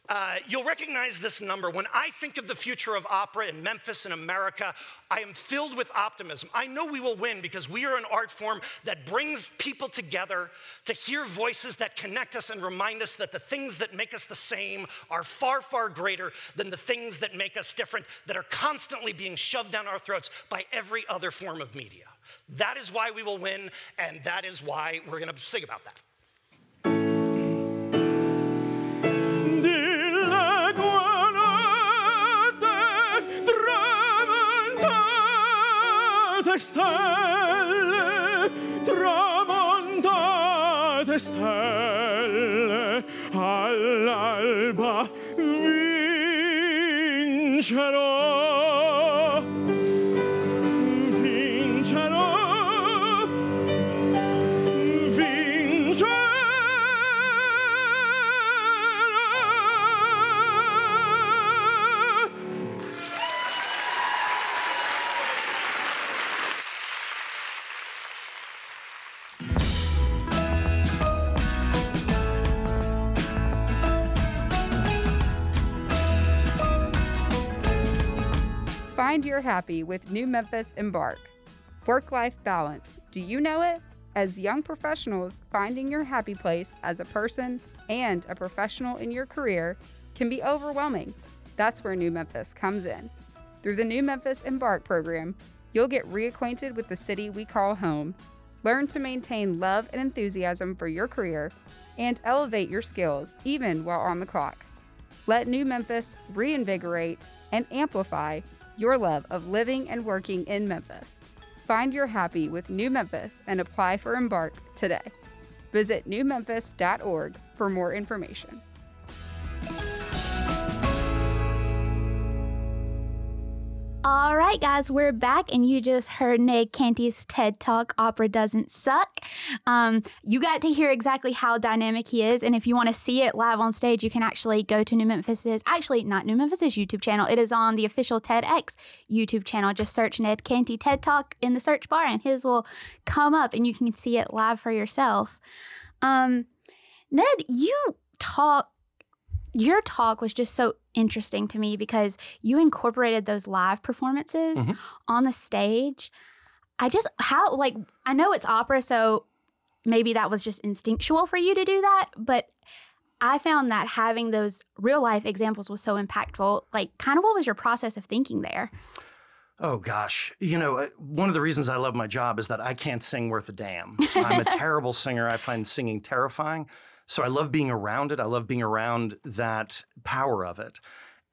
[SPEAKER 7] Uh, you'll recognize this number. When I think of the future of opera in Memphis and America, I am filled with optimism. I know we will win because we are an art form that brings people together to hear voices that connect us and remind us that the things that make us the same are far, far greater than the things that make us different, that are constantly being shoved down our throats by every other form of media. That is why we will win, and that is why we're going to sing about that.
[SPEAKER 6] stelle tramontate stelle all'alba vincerò.
[SPEAKER 8] Find your happy with New Memphis Embark. Work life balance. Do you know it? As young professionals, finding your happy place as a person and a professional in your career can be overwhelming. That's where New Memphis comes in. Through the New Memphis Embark program, you'll get reacquainted with the city we call home, learn to maintain love and enthusiasm for your career, and elevate your skills even while on the clock. Let New Memphis reinvigorate and amplify your love of living and working in Memphis. Find your happy with New Memphis and apply for Embark today. Visit newmemphis.org for more information.
[SPEAKER 1] All right, guys, we're back, and you just heard Ned Canty's TED Talk, Opera Doesn't Suck. Um, you got to hear exactly how dynamic he is, and if you want to see it live on stage, you can actually go to New Memphis's, actually, not New Memphis's YouTube channel. It is on the official TEDx YouTube channel. Just search Ned Canty TED Talk in the search bar, and his will come up, and you can see it live for yourself. Um, Ned, you talk your talk was just so interesting to me because you incorporated those live performances
[SPEAKER 3] Mhm.
[SPEAKER 1] on the stage. I just how like I know it's opera, so maybe that was just instinctual for you to do that, but I found that having those real life examples was so impactful. Like, kind of what was your process of thinking there?
[SPEAKER 3] Oh gosh, you know, uh, one of the reasons I love my job is that I can't sing worth a damn. I'm a terrible singer. I find singing terrifying. So I love being around it. I love being around that power of it.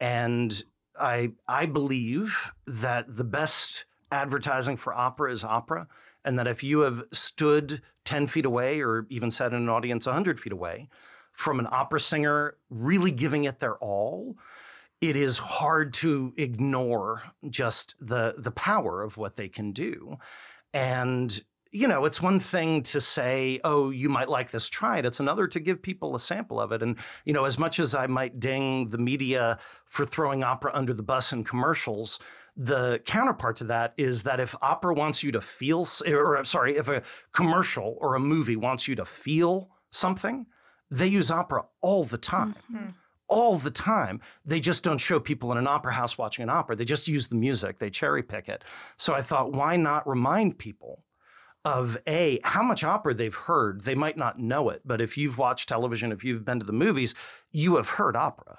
[SPEAKER 3] And I I believe that the best advertising for opera is opera, and that if you have stood 10 feet away or even sat in an audience 100 feet away from an opera singer really giving it their all, it is hard to ignore just the the power of what they can do. And you know, it's one thing to say, "Oh, you might like this, try it." It's another to give people a sample of it. And you know, as much as I might ding the media for throwing opera under the bus in commercials, the counterpart to that is that if opera wants you to feel, or sorry, if a commercial or a movie wants you to feel something, they use opera all the time mm-hmm. all the time. They just don't show people in an opera house watching an opera. They just use the music, they cherry pick it. So I thought, why not remind people of A, how much opera they've heard? They might not know it, but if you've watched television, if you've been to the movies, you have heard opera.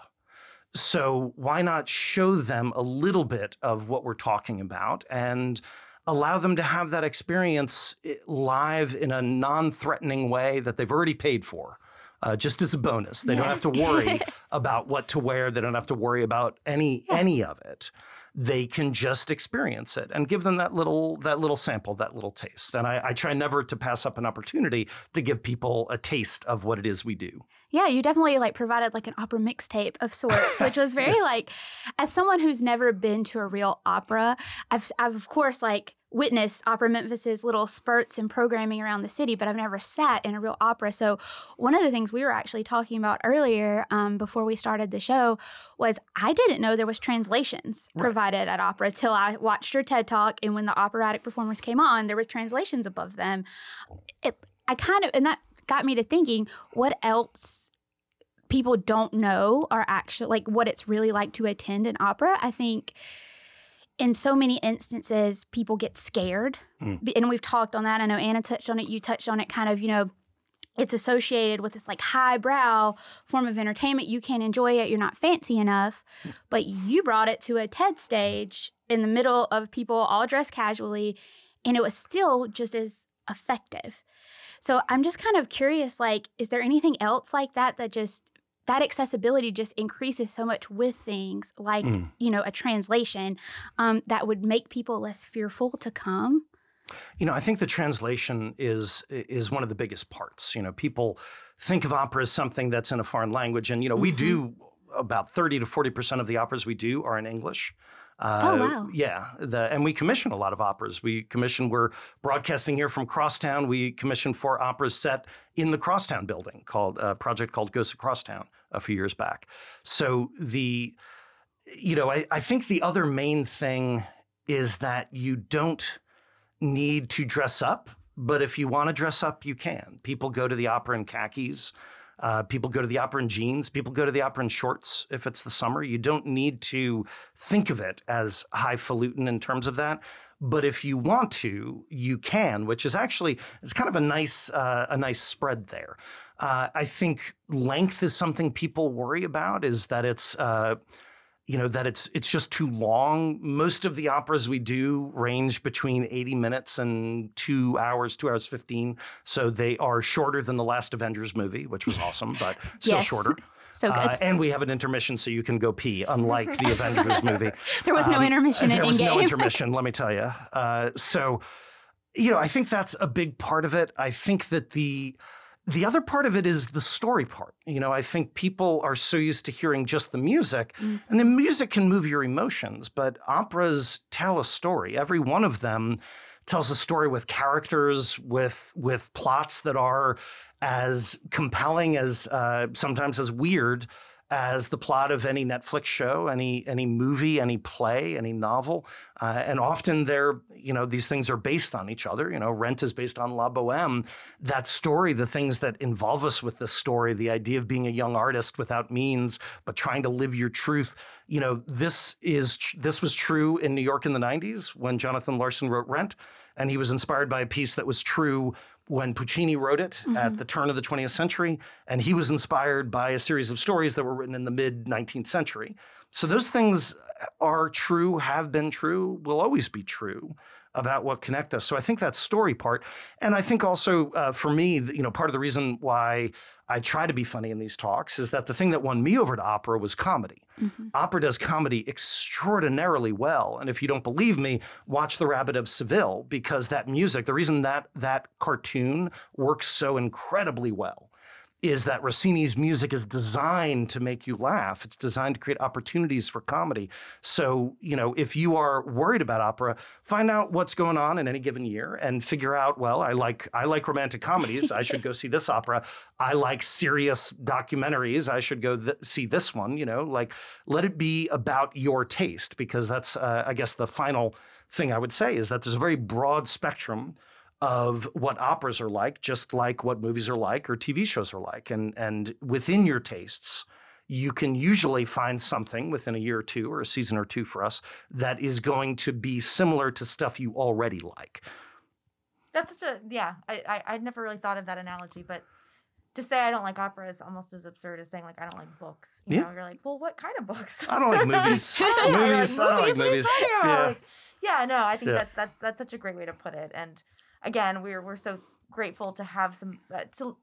[SPEAKER 3] So why not show them a little bit of what we're talking about and allow them to have that experience eh, live in a non threatening way that they've already paid for? uh, just as a bonus. They don't have to worry about what to wear. They don't have to worry about any any of it. They can just experience it and give them that little that little sample, that little taste. And I, I try never to pass up an opportunity to give people a taste of what it is we do.
[SPEAKER 1] Yeah, you definitely like provided like an opera mixtape of sorts, which was very
[SPEAKER 3] Yes.
[SPEAKER 1] like as someone who's never been to a real opera, I've I've of course like witnessed Opera Memphis's little spurts and programming around the city, but I've never sat in a real opera. So one of the things we were actually talking about earlier um, before we started the show was I didn't know there was translations
[SPEAKER 3] Right.
[SPEAKER 1] provided at opera till I watched your TED talk, and when the operatic performers came on, there were translations above them. It I kind of and that got me to thinking what else people don't know are actually like what it's really like to attend an opera. I think in so many instances people get scared.
[SPEAKER 3] Mm.
[SPEAKER 1] And we've talked on that. I know Anna touched on it, you touched on it kind of, you know, it's associated with this like highbrow form of entertainment. You can't enjoy it. You're not fancy enough. But you brought it to a TED stage in the middle of people all dressed casually, and it was still just as effective. So I'm just kind of curious like, is there anything else like that that just that accessibility just increases so much with things like
[SPEAKER 3] Mm.
[SPEAKER 1] you know a translation um, that would make people less fearful to come
[SPEAKER 3] You know, I think the translation is is one of the biggest parts. You know, people think of opera as something that's in a foreign language, and you know, we
[SPEAKER 1] Mhm.
[SPEAKER 3] do about thirty to forty percent of the operas we do are in English. Uh,
[SPEAKER 1] Oh, wow.
[SPEAKER 3] Yeah, the, and we commission a lot of operas. We commission. We're broadcasting here from Crosstown. We commissioned four operas set in the Crosstown building, called a project called Ghosts of Crosstown, a few years back. So the, you know, I, I think the other main thing is that you don't need to dress up, but if you want to dress up, you can. People go to the opera in khakis. Uh, people go to the opera in jeans. People go to the opera in shorts if it's the summer. You don't need to think of it as highfalutin in terms of that. But if you want to, you can, which is actually it's kind of a nice uh, a nice spread there. Uh, I think length is something people worry about. Is that it's uh, you know that it's it's just too long. Most of the operas we do range between 80 minutes and 2 hours, 2 hours 15. So they are shorter than the last Avengers movie, which was awesome, but still
[SPEAKER 1] Yes.
[SPEAKER 3] shorter.
[SPEAKER 1] so good
[SPEAKER 3] Uh, and we have an intermission so you can go pee, unlike the Avengers movie.
[SPEAKER 1] there was no
[SPEAKER 3] Um,
[SPEAKER 1] intermission in
[SPEAKER 3] there was no intermission, let me tell you. Uh, so, you know, I think that's a big part of it. I think that the the other part of it is the story part. You know, I think people are so used to hearing just the music,
[SPEAKER 1] Mm.
[SPEAKER 3] and the music can move your emotions, but operas tell a story. Every one of them tells a story with characters, with with plots that are as compelling as uh, sometimes as weird as the plot of any Netflix show, any any movie, any play, any novel, uh, and often they're you know these things are based on each other. You know, Rent is based on La Boheme. That story, the things that involve us with this story, the idea of being a young artist without means but trying to live your truth. You know, this is this was true in New York in the '90s when Jonathan Larson wrote Rent, and he was inspired by a piece that was true when Puccini wrote it at the turn of the 20th century, and he was inspired by a series of stories that were written in the mid 19th century. So those things are true, have been true, will always be true about what connect us. So I think that story part, and I think also uh, for me, you know, part of the reason why I try to be funny in these talks is that the thing that won me over to opera was comedy.
[SPEAKER 1] Mhm.
[SPEAKER 3] Opera does comedy extraordinarily well. And if you don't believe me, watch The Rabbit of Seville because that music, the reason that that cartoon works so incredibly well is that Rossini's music is designed to make you laugh. It's designed to create opportunities for comedy. So, you know, if you are worried about opera, find out what's going on in any given year and figure out, well, I like I like romantic comedies. I should go see this opera. I like serious documentaries. I should go th- see this one, you know, like let it be about your taste because that's uh, I guess the final thing I would say is that there's a very broad spectrum of what operas are like, just like what movies are like or TV shows are like. And and within your tastes, you can usually find something within a year or two or a season or two for us that is going to be similar to stuff you already like.
[SPEAKER 4] That's such a yeah. I, I I'd never really thought of that analogy, but to say I don't like opera is almost as absurd as saying like I don't like books. You
[SPEAKER 3] Yeah.
[SPEAKER 4] know, you're like, well, what kind of books?
[SPEAKER 3] I don't like movies.
[SPEAKER 4] Yeah, you're
[SPEAKER 3] movies, I don't like movies. Yeah.
[SPEAKER 4] Like, yeah, no, I think
[SPEAKER 3] Yeah.
[SPEAKER 4] that that's that's such a great way to put it. And again, we're we're so grateful to have some uh, to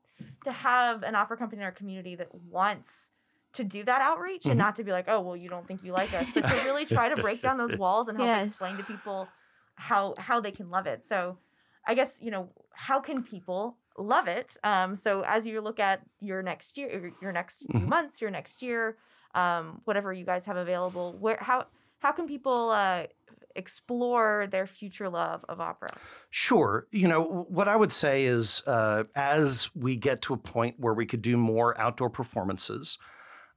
[SPEAKER 4] to have an opera company in our community that wants to do that outreach and
[SPEAKER 3] Mhm.
[SPEAKER 4] not to be like, oh, well, you don't think you like us, but to really try to break down those walls and help
[SPEAKER 1] Yes.
[SPEAKER 4] explain to people how how they can love it. So, I guess you know how can people love it? Um, so as you look at your next year, your- your next few
[SPEAKER 3] Mhm.
[SPEAKER 4] months, your next year, um, whatever you guys have available, where how how can people uh, explore their future love of opera?
[SPEAKER 3] Sure. You know, what I would say is uh, as we get to a point where we could do more outdoor performances,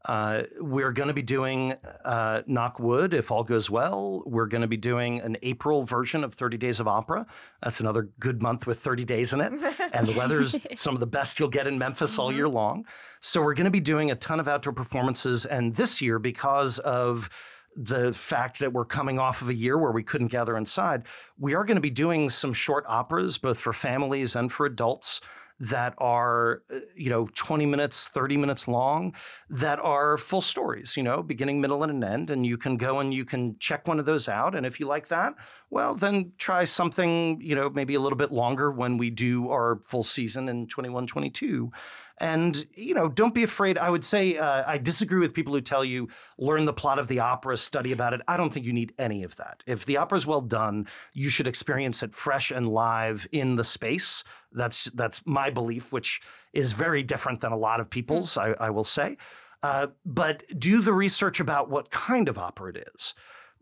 [SPEAKER 3] uh, we're going to be doing uh, Knock Wood if all goes well. We're going to be doing an April version of 30 Days of Opera. That's another good month with 30 days in it. and the weather's some of the best you'll get in Memphis all
[SPEAKER 4] Mhm.
[SPEAKER 3] year long. So we're going to be doing a ton of outdoor performances. And this year, because of the fact that we're coming off of a year where we couldn't gather inside, we are going to be doing some short operas, both for families and for adults. That are, uh, you know, 20 minutes, 30 minutes long, that are full stories, you know, beginning, middle, and an end. And you can go and you can check one of those out. And if you like that, well, then try something, you know, maybe a little bit longer when we do our full season in 21 22. And, you know, don't be afraid. I would say uh, I disagree with people who tell you learn the plot of the opera, study about it. I don't think you need any of that. If the opera is well done, you should experience it fresh and live in the space. That's that's my belief, which is very different than a lot of people's, I, I will say. Uh, but do the research about what kind of opera it is,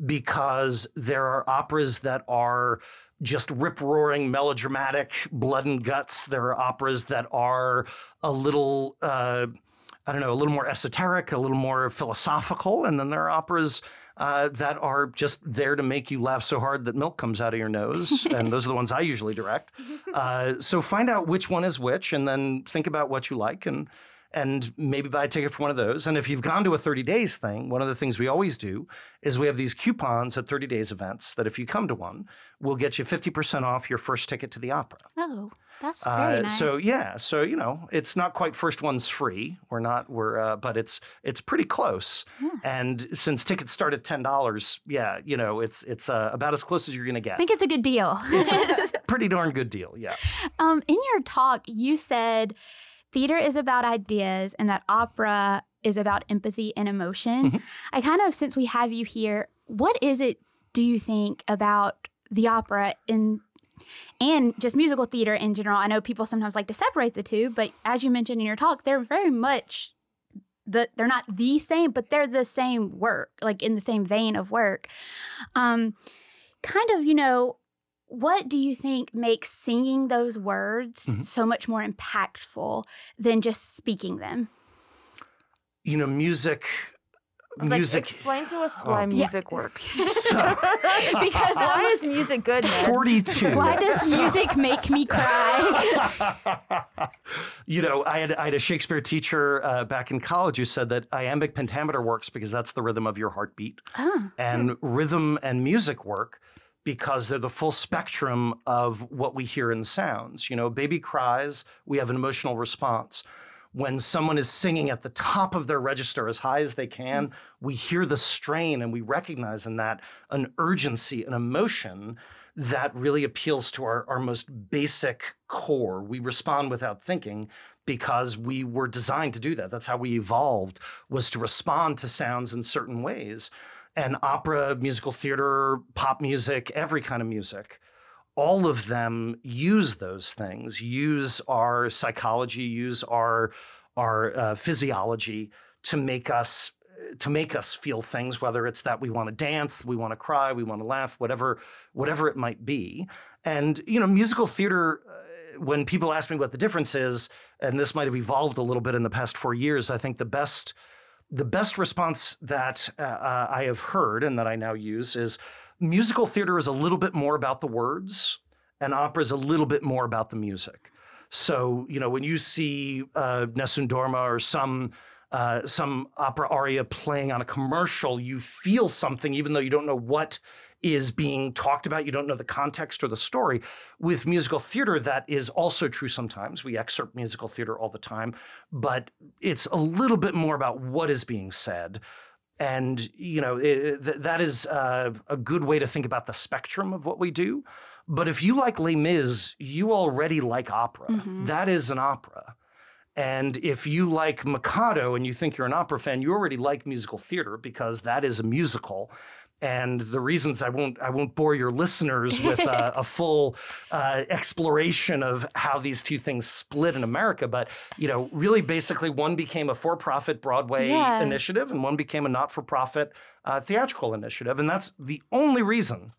[SPEAKER 3] because there are operas that are just rip roaring, melodramatic, blood and guts. There are operas that are a little, uh, I don't know, a little more esoteric, a little more philosophical. And then there are operas uh, that are just there to make you laugh so hard that milk comes out of your nose. and those are the ones I usually direct. Uh, so find out which one is which and then think about what you like and and maybe buy a ticket for one of those. And if you've gone to a 30 days thing, one of the things we always do is we have these coupons at 30 days events that if you come to one, we'll get you 50% off your first ticket to the opera.
[SPEAKER 1] Oh, that's very
[SPEAKER 3] Uh,
[SPEAKER 1] nice.
[SPEAKER 3] So yeah, so you know, it's not quite first one's free. We're not we're uh, but it's it's pretty close.
[SPEAKER 1] Yeah.
[SPEAKER 3] And since tickets start at ten dollars, yeah, you know, it's it's uh, about as close as you're gonna get.
[SPEAKER 1] I think it's a good deal.
[SPEAKER 3] It's a pretty darn good deal. Yeah.
[SPEAKER 1] um, in your talk, you said theater is about ideas and that opera is about empathy and emotion.
[SPEAKER 3] Mhm.
[SPEAKER 1] I kind of, since we have you here, what is it do you think about the opera in and just musical theater in general? I know people sometimes like to separate the two, but as you mentioned in your talk, they're very much the they're not the same, but they're the same work, like in the same vein of work. Um, kind of, you know, what do you think makes singing those words
[SPEAKER 3] Mhm.
[SPEAKER 1] so much more impactful than just speaking them?
[SPEAKER 3] You know, music
[SPEAKER 4] I was like,
[SPEAKER 3] music
[SPEAKER 4] explain to us
[SPEAKER 3] Oh.
[SPEAKER 4] why
[SPEAKER 3] Yeah.
[SPEAKER 4] music works.
[SPEAKER 3] So-
[SPEAKER 1] Because
[SPEAKER 4] why is music good, Ned?
[SPEAKER 3] 42.
[SPEAKER 1] Why does music make me cry?
[SPEAKER 3] you know, I had I had a Shakespeare teacher uh, back in college who said that iambic pentameter works because that's the rhythm of your heartbeat,
[SPEAKER 1] oh,
[SPEAKER 3] and rhythm and music work because they're the full spectrum of what we hear in sounds. You know, baby cries, we have an emotional response. When someone is singing at the top of their register as high as they can, mm. we hear the strain and we recognize in that an urgency, an emotion that really appeals to our, our most basic core. We respond without thinking because we were designed to do that. That's how we evolved was to respond to sounds in certain ways. And opera, musical theater, pop music, every kind of music, all of them use those things, use our psychology, use our our uh, physiology to make us to make us feel things whether it's that we want to dance we want to cry we want to laugh whatever whatever it might be. And you know musical theater uh, when people ask me what the difference is and this might have evolved a little bit in the past 4 years i think the best the best response that uh, uh, i have heard and that i now use is musical theater is a little bit more about the words and opera is a little bit more about the music. So you know when you see uh, Nessun Dorma or some uh, some opera aria playing on a commercial, you feel something, even though you don't know what is being talked about. You don't know the context or the story. With musical theater, that is also true sometimes. We excerpt musical theater all the time, but it's a little bit more about what is being said. And, you know, it, th- that is uh, a good way to think about the spectrum of what we do. But if you like Les Mis, you already like opera.
[SPEAKER 1] Mhm.
[SPEAKER 3] That is an opera. And if you like Mikado and you think you're an opera fan, you already like musical theater because that is a musical. And the reasons I won't I won't bore your listeners with a, a full uh, exploration of how these two things split in America, but you know, really, basically, one became a for-profit Broadway
[SPEAKER 1] Yeah.
[SPEAKER 3] initiative, and one became a not-for-profit uh, theatrical initiative, and that's the only reason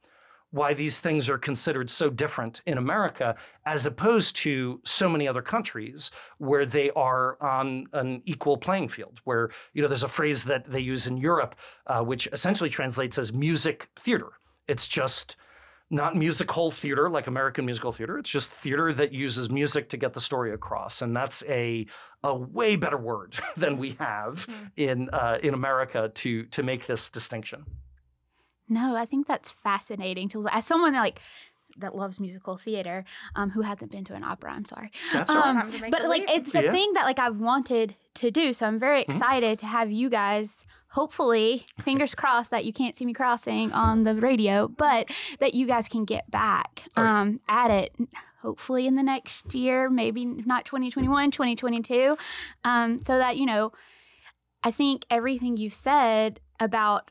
[SPEAKER 3] why these things are considered so different in America as opposed to so many other countries where they are on an equal playing field. Where, you know, there's a phrase that they use in Europe, uh, which essentially translates as music theater. It's just not musical theater like American musical theater. It's just theater that uses music to get the story across, and that's a a way better word than we have in uh, in America to to make this distinction.
[SPEAKER 1] No, I think that's fascinating to as someone that, like that loves musical theater, um, who hasn't been to an opera. I'm sorry,
[SPEAKER 3] That's
[SPEAKER 1] um,
[SPEAKER 4] Time to make
[SPEAKER 1] but like
[SPEAKER 4] leap.
[SPEAKER 1] it's a
[SPEAKER 3] Yeah.
[SPEAKER 1] thing that like I've wanted to do. So I'm very
[SPEAKER 3] Mm-hmm.
[SPEAKER 1] excited to have you guys. Hopefully, fingers crossed that you can't see me crossing on the radio, but that you guys can get back
[SPEAKER 3] yeah.
[SPEAKER 1] um, at it. Hopefully in the next year, maybe not 2021, 2022, um, so that you know. I think everything you've said about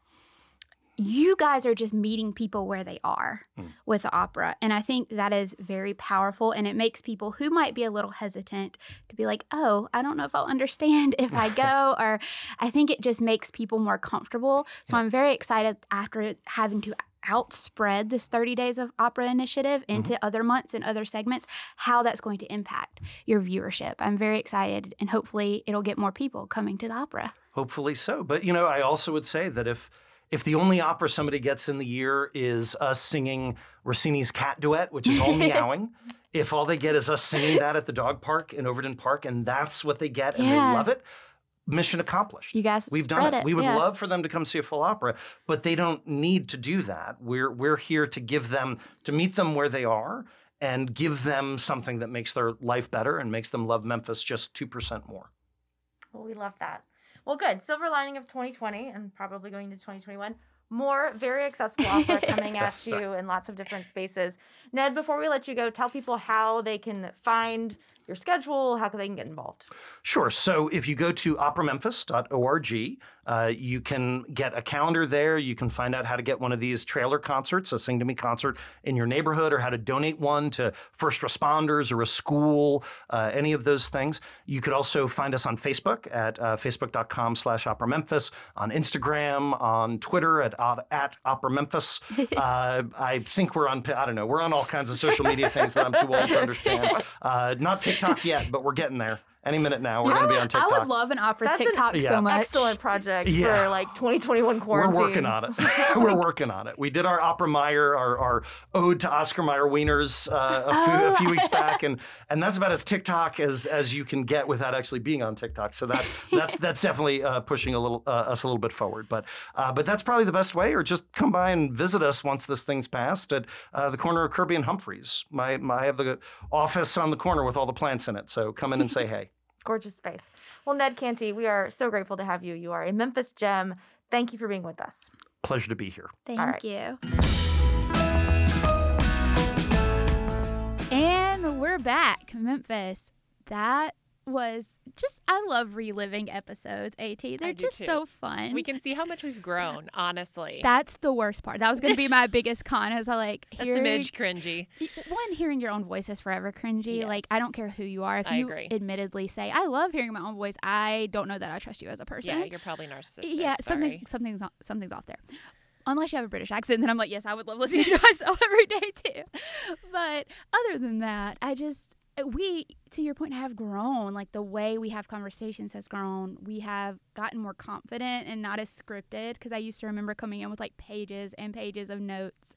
[SPEAKER 1] you guys are just meeting people where they are
[SPEAKER 3] Mm.
[SPEAKER 1] with the opera. And I think that is very powerful. And it makes people who might be a little hesitant to be like, oh, I don't know if I'll understand if I go. or I think it just makes people more comfortable. So I'm very excited after having to outspread this 30 days of opera initiative into other months and other segments how that's going to impact your viewership i'm very excited and hopefully it'll get more people coming to the opera
[SPEAKER 3] Hopefully so. But you know, I also would say that if if the only opera somebody gets in the year is us singing Rossini's cat duet, which is all meowing, if all they get is us singing that at the dog park in Overton Park, and that's what they get and
[SPEAKER 1] Yeah.
[SPEAKER 3] they love it, mission accomplished.
[SPEAKER 1] you guys
[SPEAKER 3] We've done it.
[SPEAKER 1] it
[SPEAKER 3] We would
[SPEAKER 1] yeah.
[SPEAKER 3] love for them to come see a full opera, but they don't need to do that. We're we're here to give them to meet them where they are and give them something that makes their life better and makes them love Memphis just two percent more.
[SPEAKER 4] Well, we love that. Well, good. Silver lining of 2020 and probably going to 2021. More very accessible offer coming at you in lots of different spaces. Ned, before we let you go, tell people how they can find your schedule, how can they can get involved.
[SPEAKER 3] Sure. So if you go to operamemphis.org, uh, you can get a calendar there. You can find out how to get one of these trailer concerts, a Sing to Me concert in your neighborhood, or how to donate one to first responders or a school, uh, any of those things. You could also find us on Facebook at uh, facebook.com slash Opera Memphis, on Instagram, on Twitter at, at Opera Memphis. Uh, I think we're on, I don't know, we're on all kinds of social media things that I'm too old to understand. Uh, not TikTok yet, but we're getting there. Any minute now, we're going to be on TikTok.
[SPEAKER 1] I would love an opera
[SPEAKER 4] That's an
[SPEAKER 1] TikTok
[SPEAKER 3] Yeah.
[SPEAKER 1] so much.
[SPEAKER 4] Excellent project
[SPEAKER 3] Yeah.
[SPEAKER 4] for like 2021 quarantine.
[SPEAKER 3] We're working on it. We're working on it. We did our Opera Meyer, our, our ode to Oscar Mayer Wieners uh, a, few, a few weeks back, and and that's about as TikTok as as you can get without actually being on TikTok. So that that's that's definitely uh, pushing a little uh, us a little bit forward. But uh, but that's probably the best way, or just come by and visit us once this thing's passed at uh, the corner of Kirby and Humphreys. My, my I have the office on the corner with all the plants in it. So come in and say hey.
[SPEAKER 4] Gorgeous space. Well, Ned Canty, we are so grateful to have you. You are a Memphis gem. Thank you for being with us.
[SPEAKER 3] Pleasure to be here.
[SPEAKER 1] Thank
[SPEAKER 4] right.
[SPEAKER 1] you. And we're back, Memphis. That was just I love reliving episodes. At they're just
[SPEAKER 2] too.
[SPEAKER 1] so fun.
[SPEAKER 2] We can see how much we've grown, honestly.
[SPEAKER 1] That's the worst part. That was going to be my biggest con. Is I like
[SPEAKER 2] a
[SPEAKER 1] hearing,
[SPEAKER 2] smidge cringy.
[SPEAKER 1] one hearing your own voice is forever cringy. Like I don't care who you are. If
[SPEAKER 2] I
[SPEAKER 1] you
[SPEAKER 2] agree.
[SPEAKER 1] admittedly say I love hearing my own voice, I don't know that I trust you as a person.
[SPEAKER 2] Yeah, you're probably narcissistic.
[SPEAKER 1] yeah, something's something's something's off there. Unless you have a British accent, then I'm like, yes, I would love listening to myself every day too. But other than that, I just Uh, we to your point have grown. Like the way we have conversations has grown. We have gotten more confident and not as scripted. Because I used to remember coming in with like pages and pages of notes.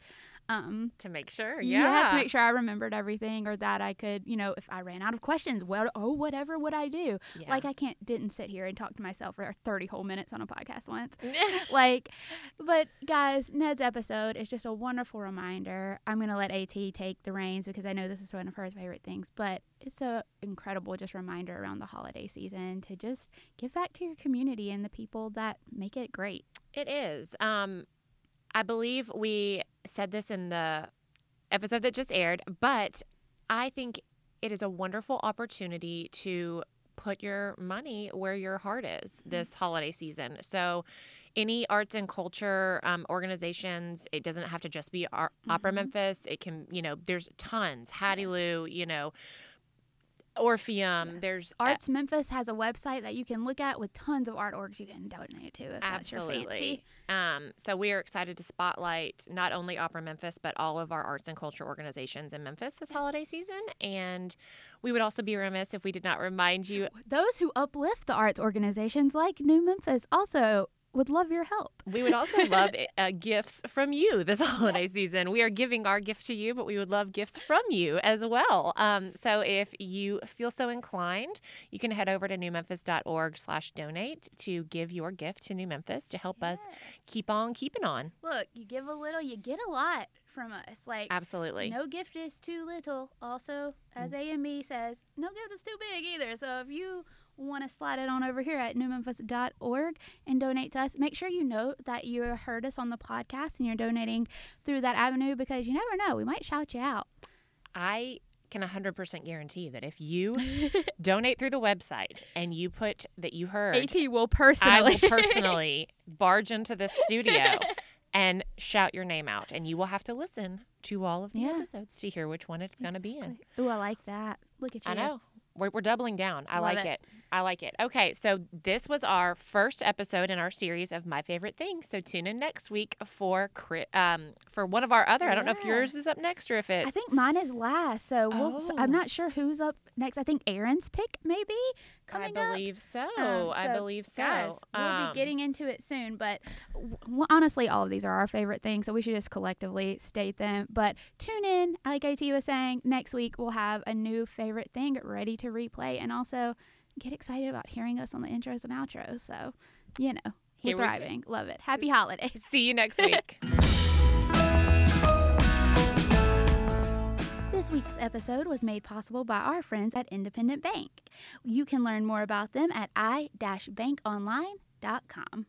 [SPEAKER 1] Um,
[SPEAKER 2] to make sure.
[SPEAKER 1] yeah.
[SPEAKER 2] Yeah.
[SPEAKER 1] to make sure I remembered everything, or that I could, you know, if I ran out of questions, well, oh, whatever would I do?
[SPEAKER 2] Yeah.
[SPEAKER 1] Like I can't didn't sit here and talk to myself for 30 whole minutes on a podcast once. like, but guys, Ned's episode is just a wonderful reminder. I'm gonna let At take the reins because I know this is one of her favorite things, but it's a incredible just reminder around the holiday season to just give back to your community and the people that make it great.
[SPEAKER 2] It is. Um, I believe we said this in the episode that just aired, but I think it is a wonderful opportunity to put your money where your heart is this holiday season. So, any arts and culture um, organizations, it doesn't have to just be Ar- Opera Memphis. It can, you know, there's tons. Hattiloo, you know, Orpheum. There's uh,
[SPEAKER 1] Arts Memphis has a website that you can look at with tons of artworks you can donate to if that's your fancy.
[SPEAKER 2] Absolutely. Um, so we are excited to spotlight not only Opera Memphis, but all of our arts and culture organizations in Memphis this holiday season. And we would also be remiss if we did not remind you.
[SPEAKER 1] Those who uplift the arts organizations like New Memphis also would love your help.
[SPEAKER 2] We would also love uh, gifts from you this holiday season. We are giving our gift to you, but we would love gifts from you as well. Um, so if you feel so inclined, you can head over to newmemphis.org slash donate to give your gift to New Memphis to help us keep on keeping on.
[SPEAKER 1] Look, you give a little, you get a lot from us. Like
[SPEAKER 2] Absolutely.
[SPEAKER 1] no gift is too little. Also, as AME says, no gift is too big either. So if you want to slide it on over here at newmemphis.org and donate to us, make sure you note that you heard us on the podcast and you're donating through that avenue because you never know, we might shout you out.
[SPEAKER 2] I can 100% guarantee that if you donate through the website and you put that you heard,
[SPEAKER 1] AT will
[SPEAKER 2] I
[SPEAKER 1] personally
[SPEAKER 2] will personally barge into this studio and shout your name out. And you will have to listen to all of the
[SPEAKER 1] Yeah.
[SPEAKER 2] episodes to hear which one it's going to be in.
[SPEAKER 1] Ooh, I like that. Look at you.
[SPEAKER 2] I know. We're, we're doubling down. I
[SPEAKER 1] Love
[SPEAKER 2] like
[SPEAKER 1] it.
[SPEAKER 2] it. I like it. Okay, so this was our first episode in our series of my favorite things. So tune in next week for um for one of our other. I don't know if yours is up next or if it's.
[SPEAKER 1] I think mine is last, so we'll, s- I'm
[SPEAKER 2] Oh.
[SPEAKER 1] not sure who's up next. I think Aaron's pick maybe
[SPEAKER 2] I
[SPEAKER 1] coming up.
[SPEAKER 2] believe so.
[SPEAKER 1] Um,
[SPEAKER 2] I believe so.
[SPEAKER 1] Guys, we'll
[SPEAKER 2] Um,
[SPEAKER 1] be getting into it soon, but w- honestly, all of these are our favorite things, so we should just collectively state them. But tune in, like AT was saying, next week we'll have a new favorite thing ready to replay, and also get excited about hearing us on the intros and outros. So, you know,
[SPEAKER 2] Here
[SPEAKER 1] we're
[SPEAKER 2] we go.
[SPEAKER 1] thriving. Love it. Happy holidays.
[SPEAKER 2] See you next week.
[SPEAKER 1] This week's episode was made possible by our friends at Independent Bank. You can learn more about them at i-bankonline.com.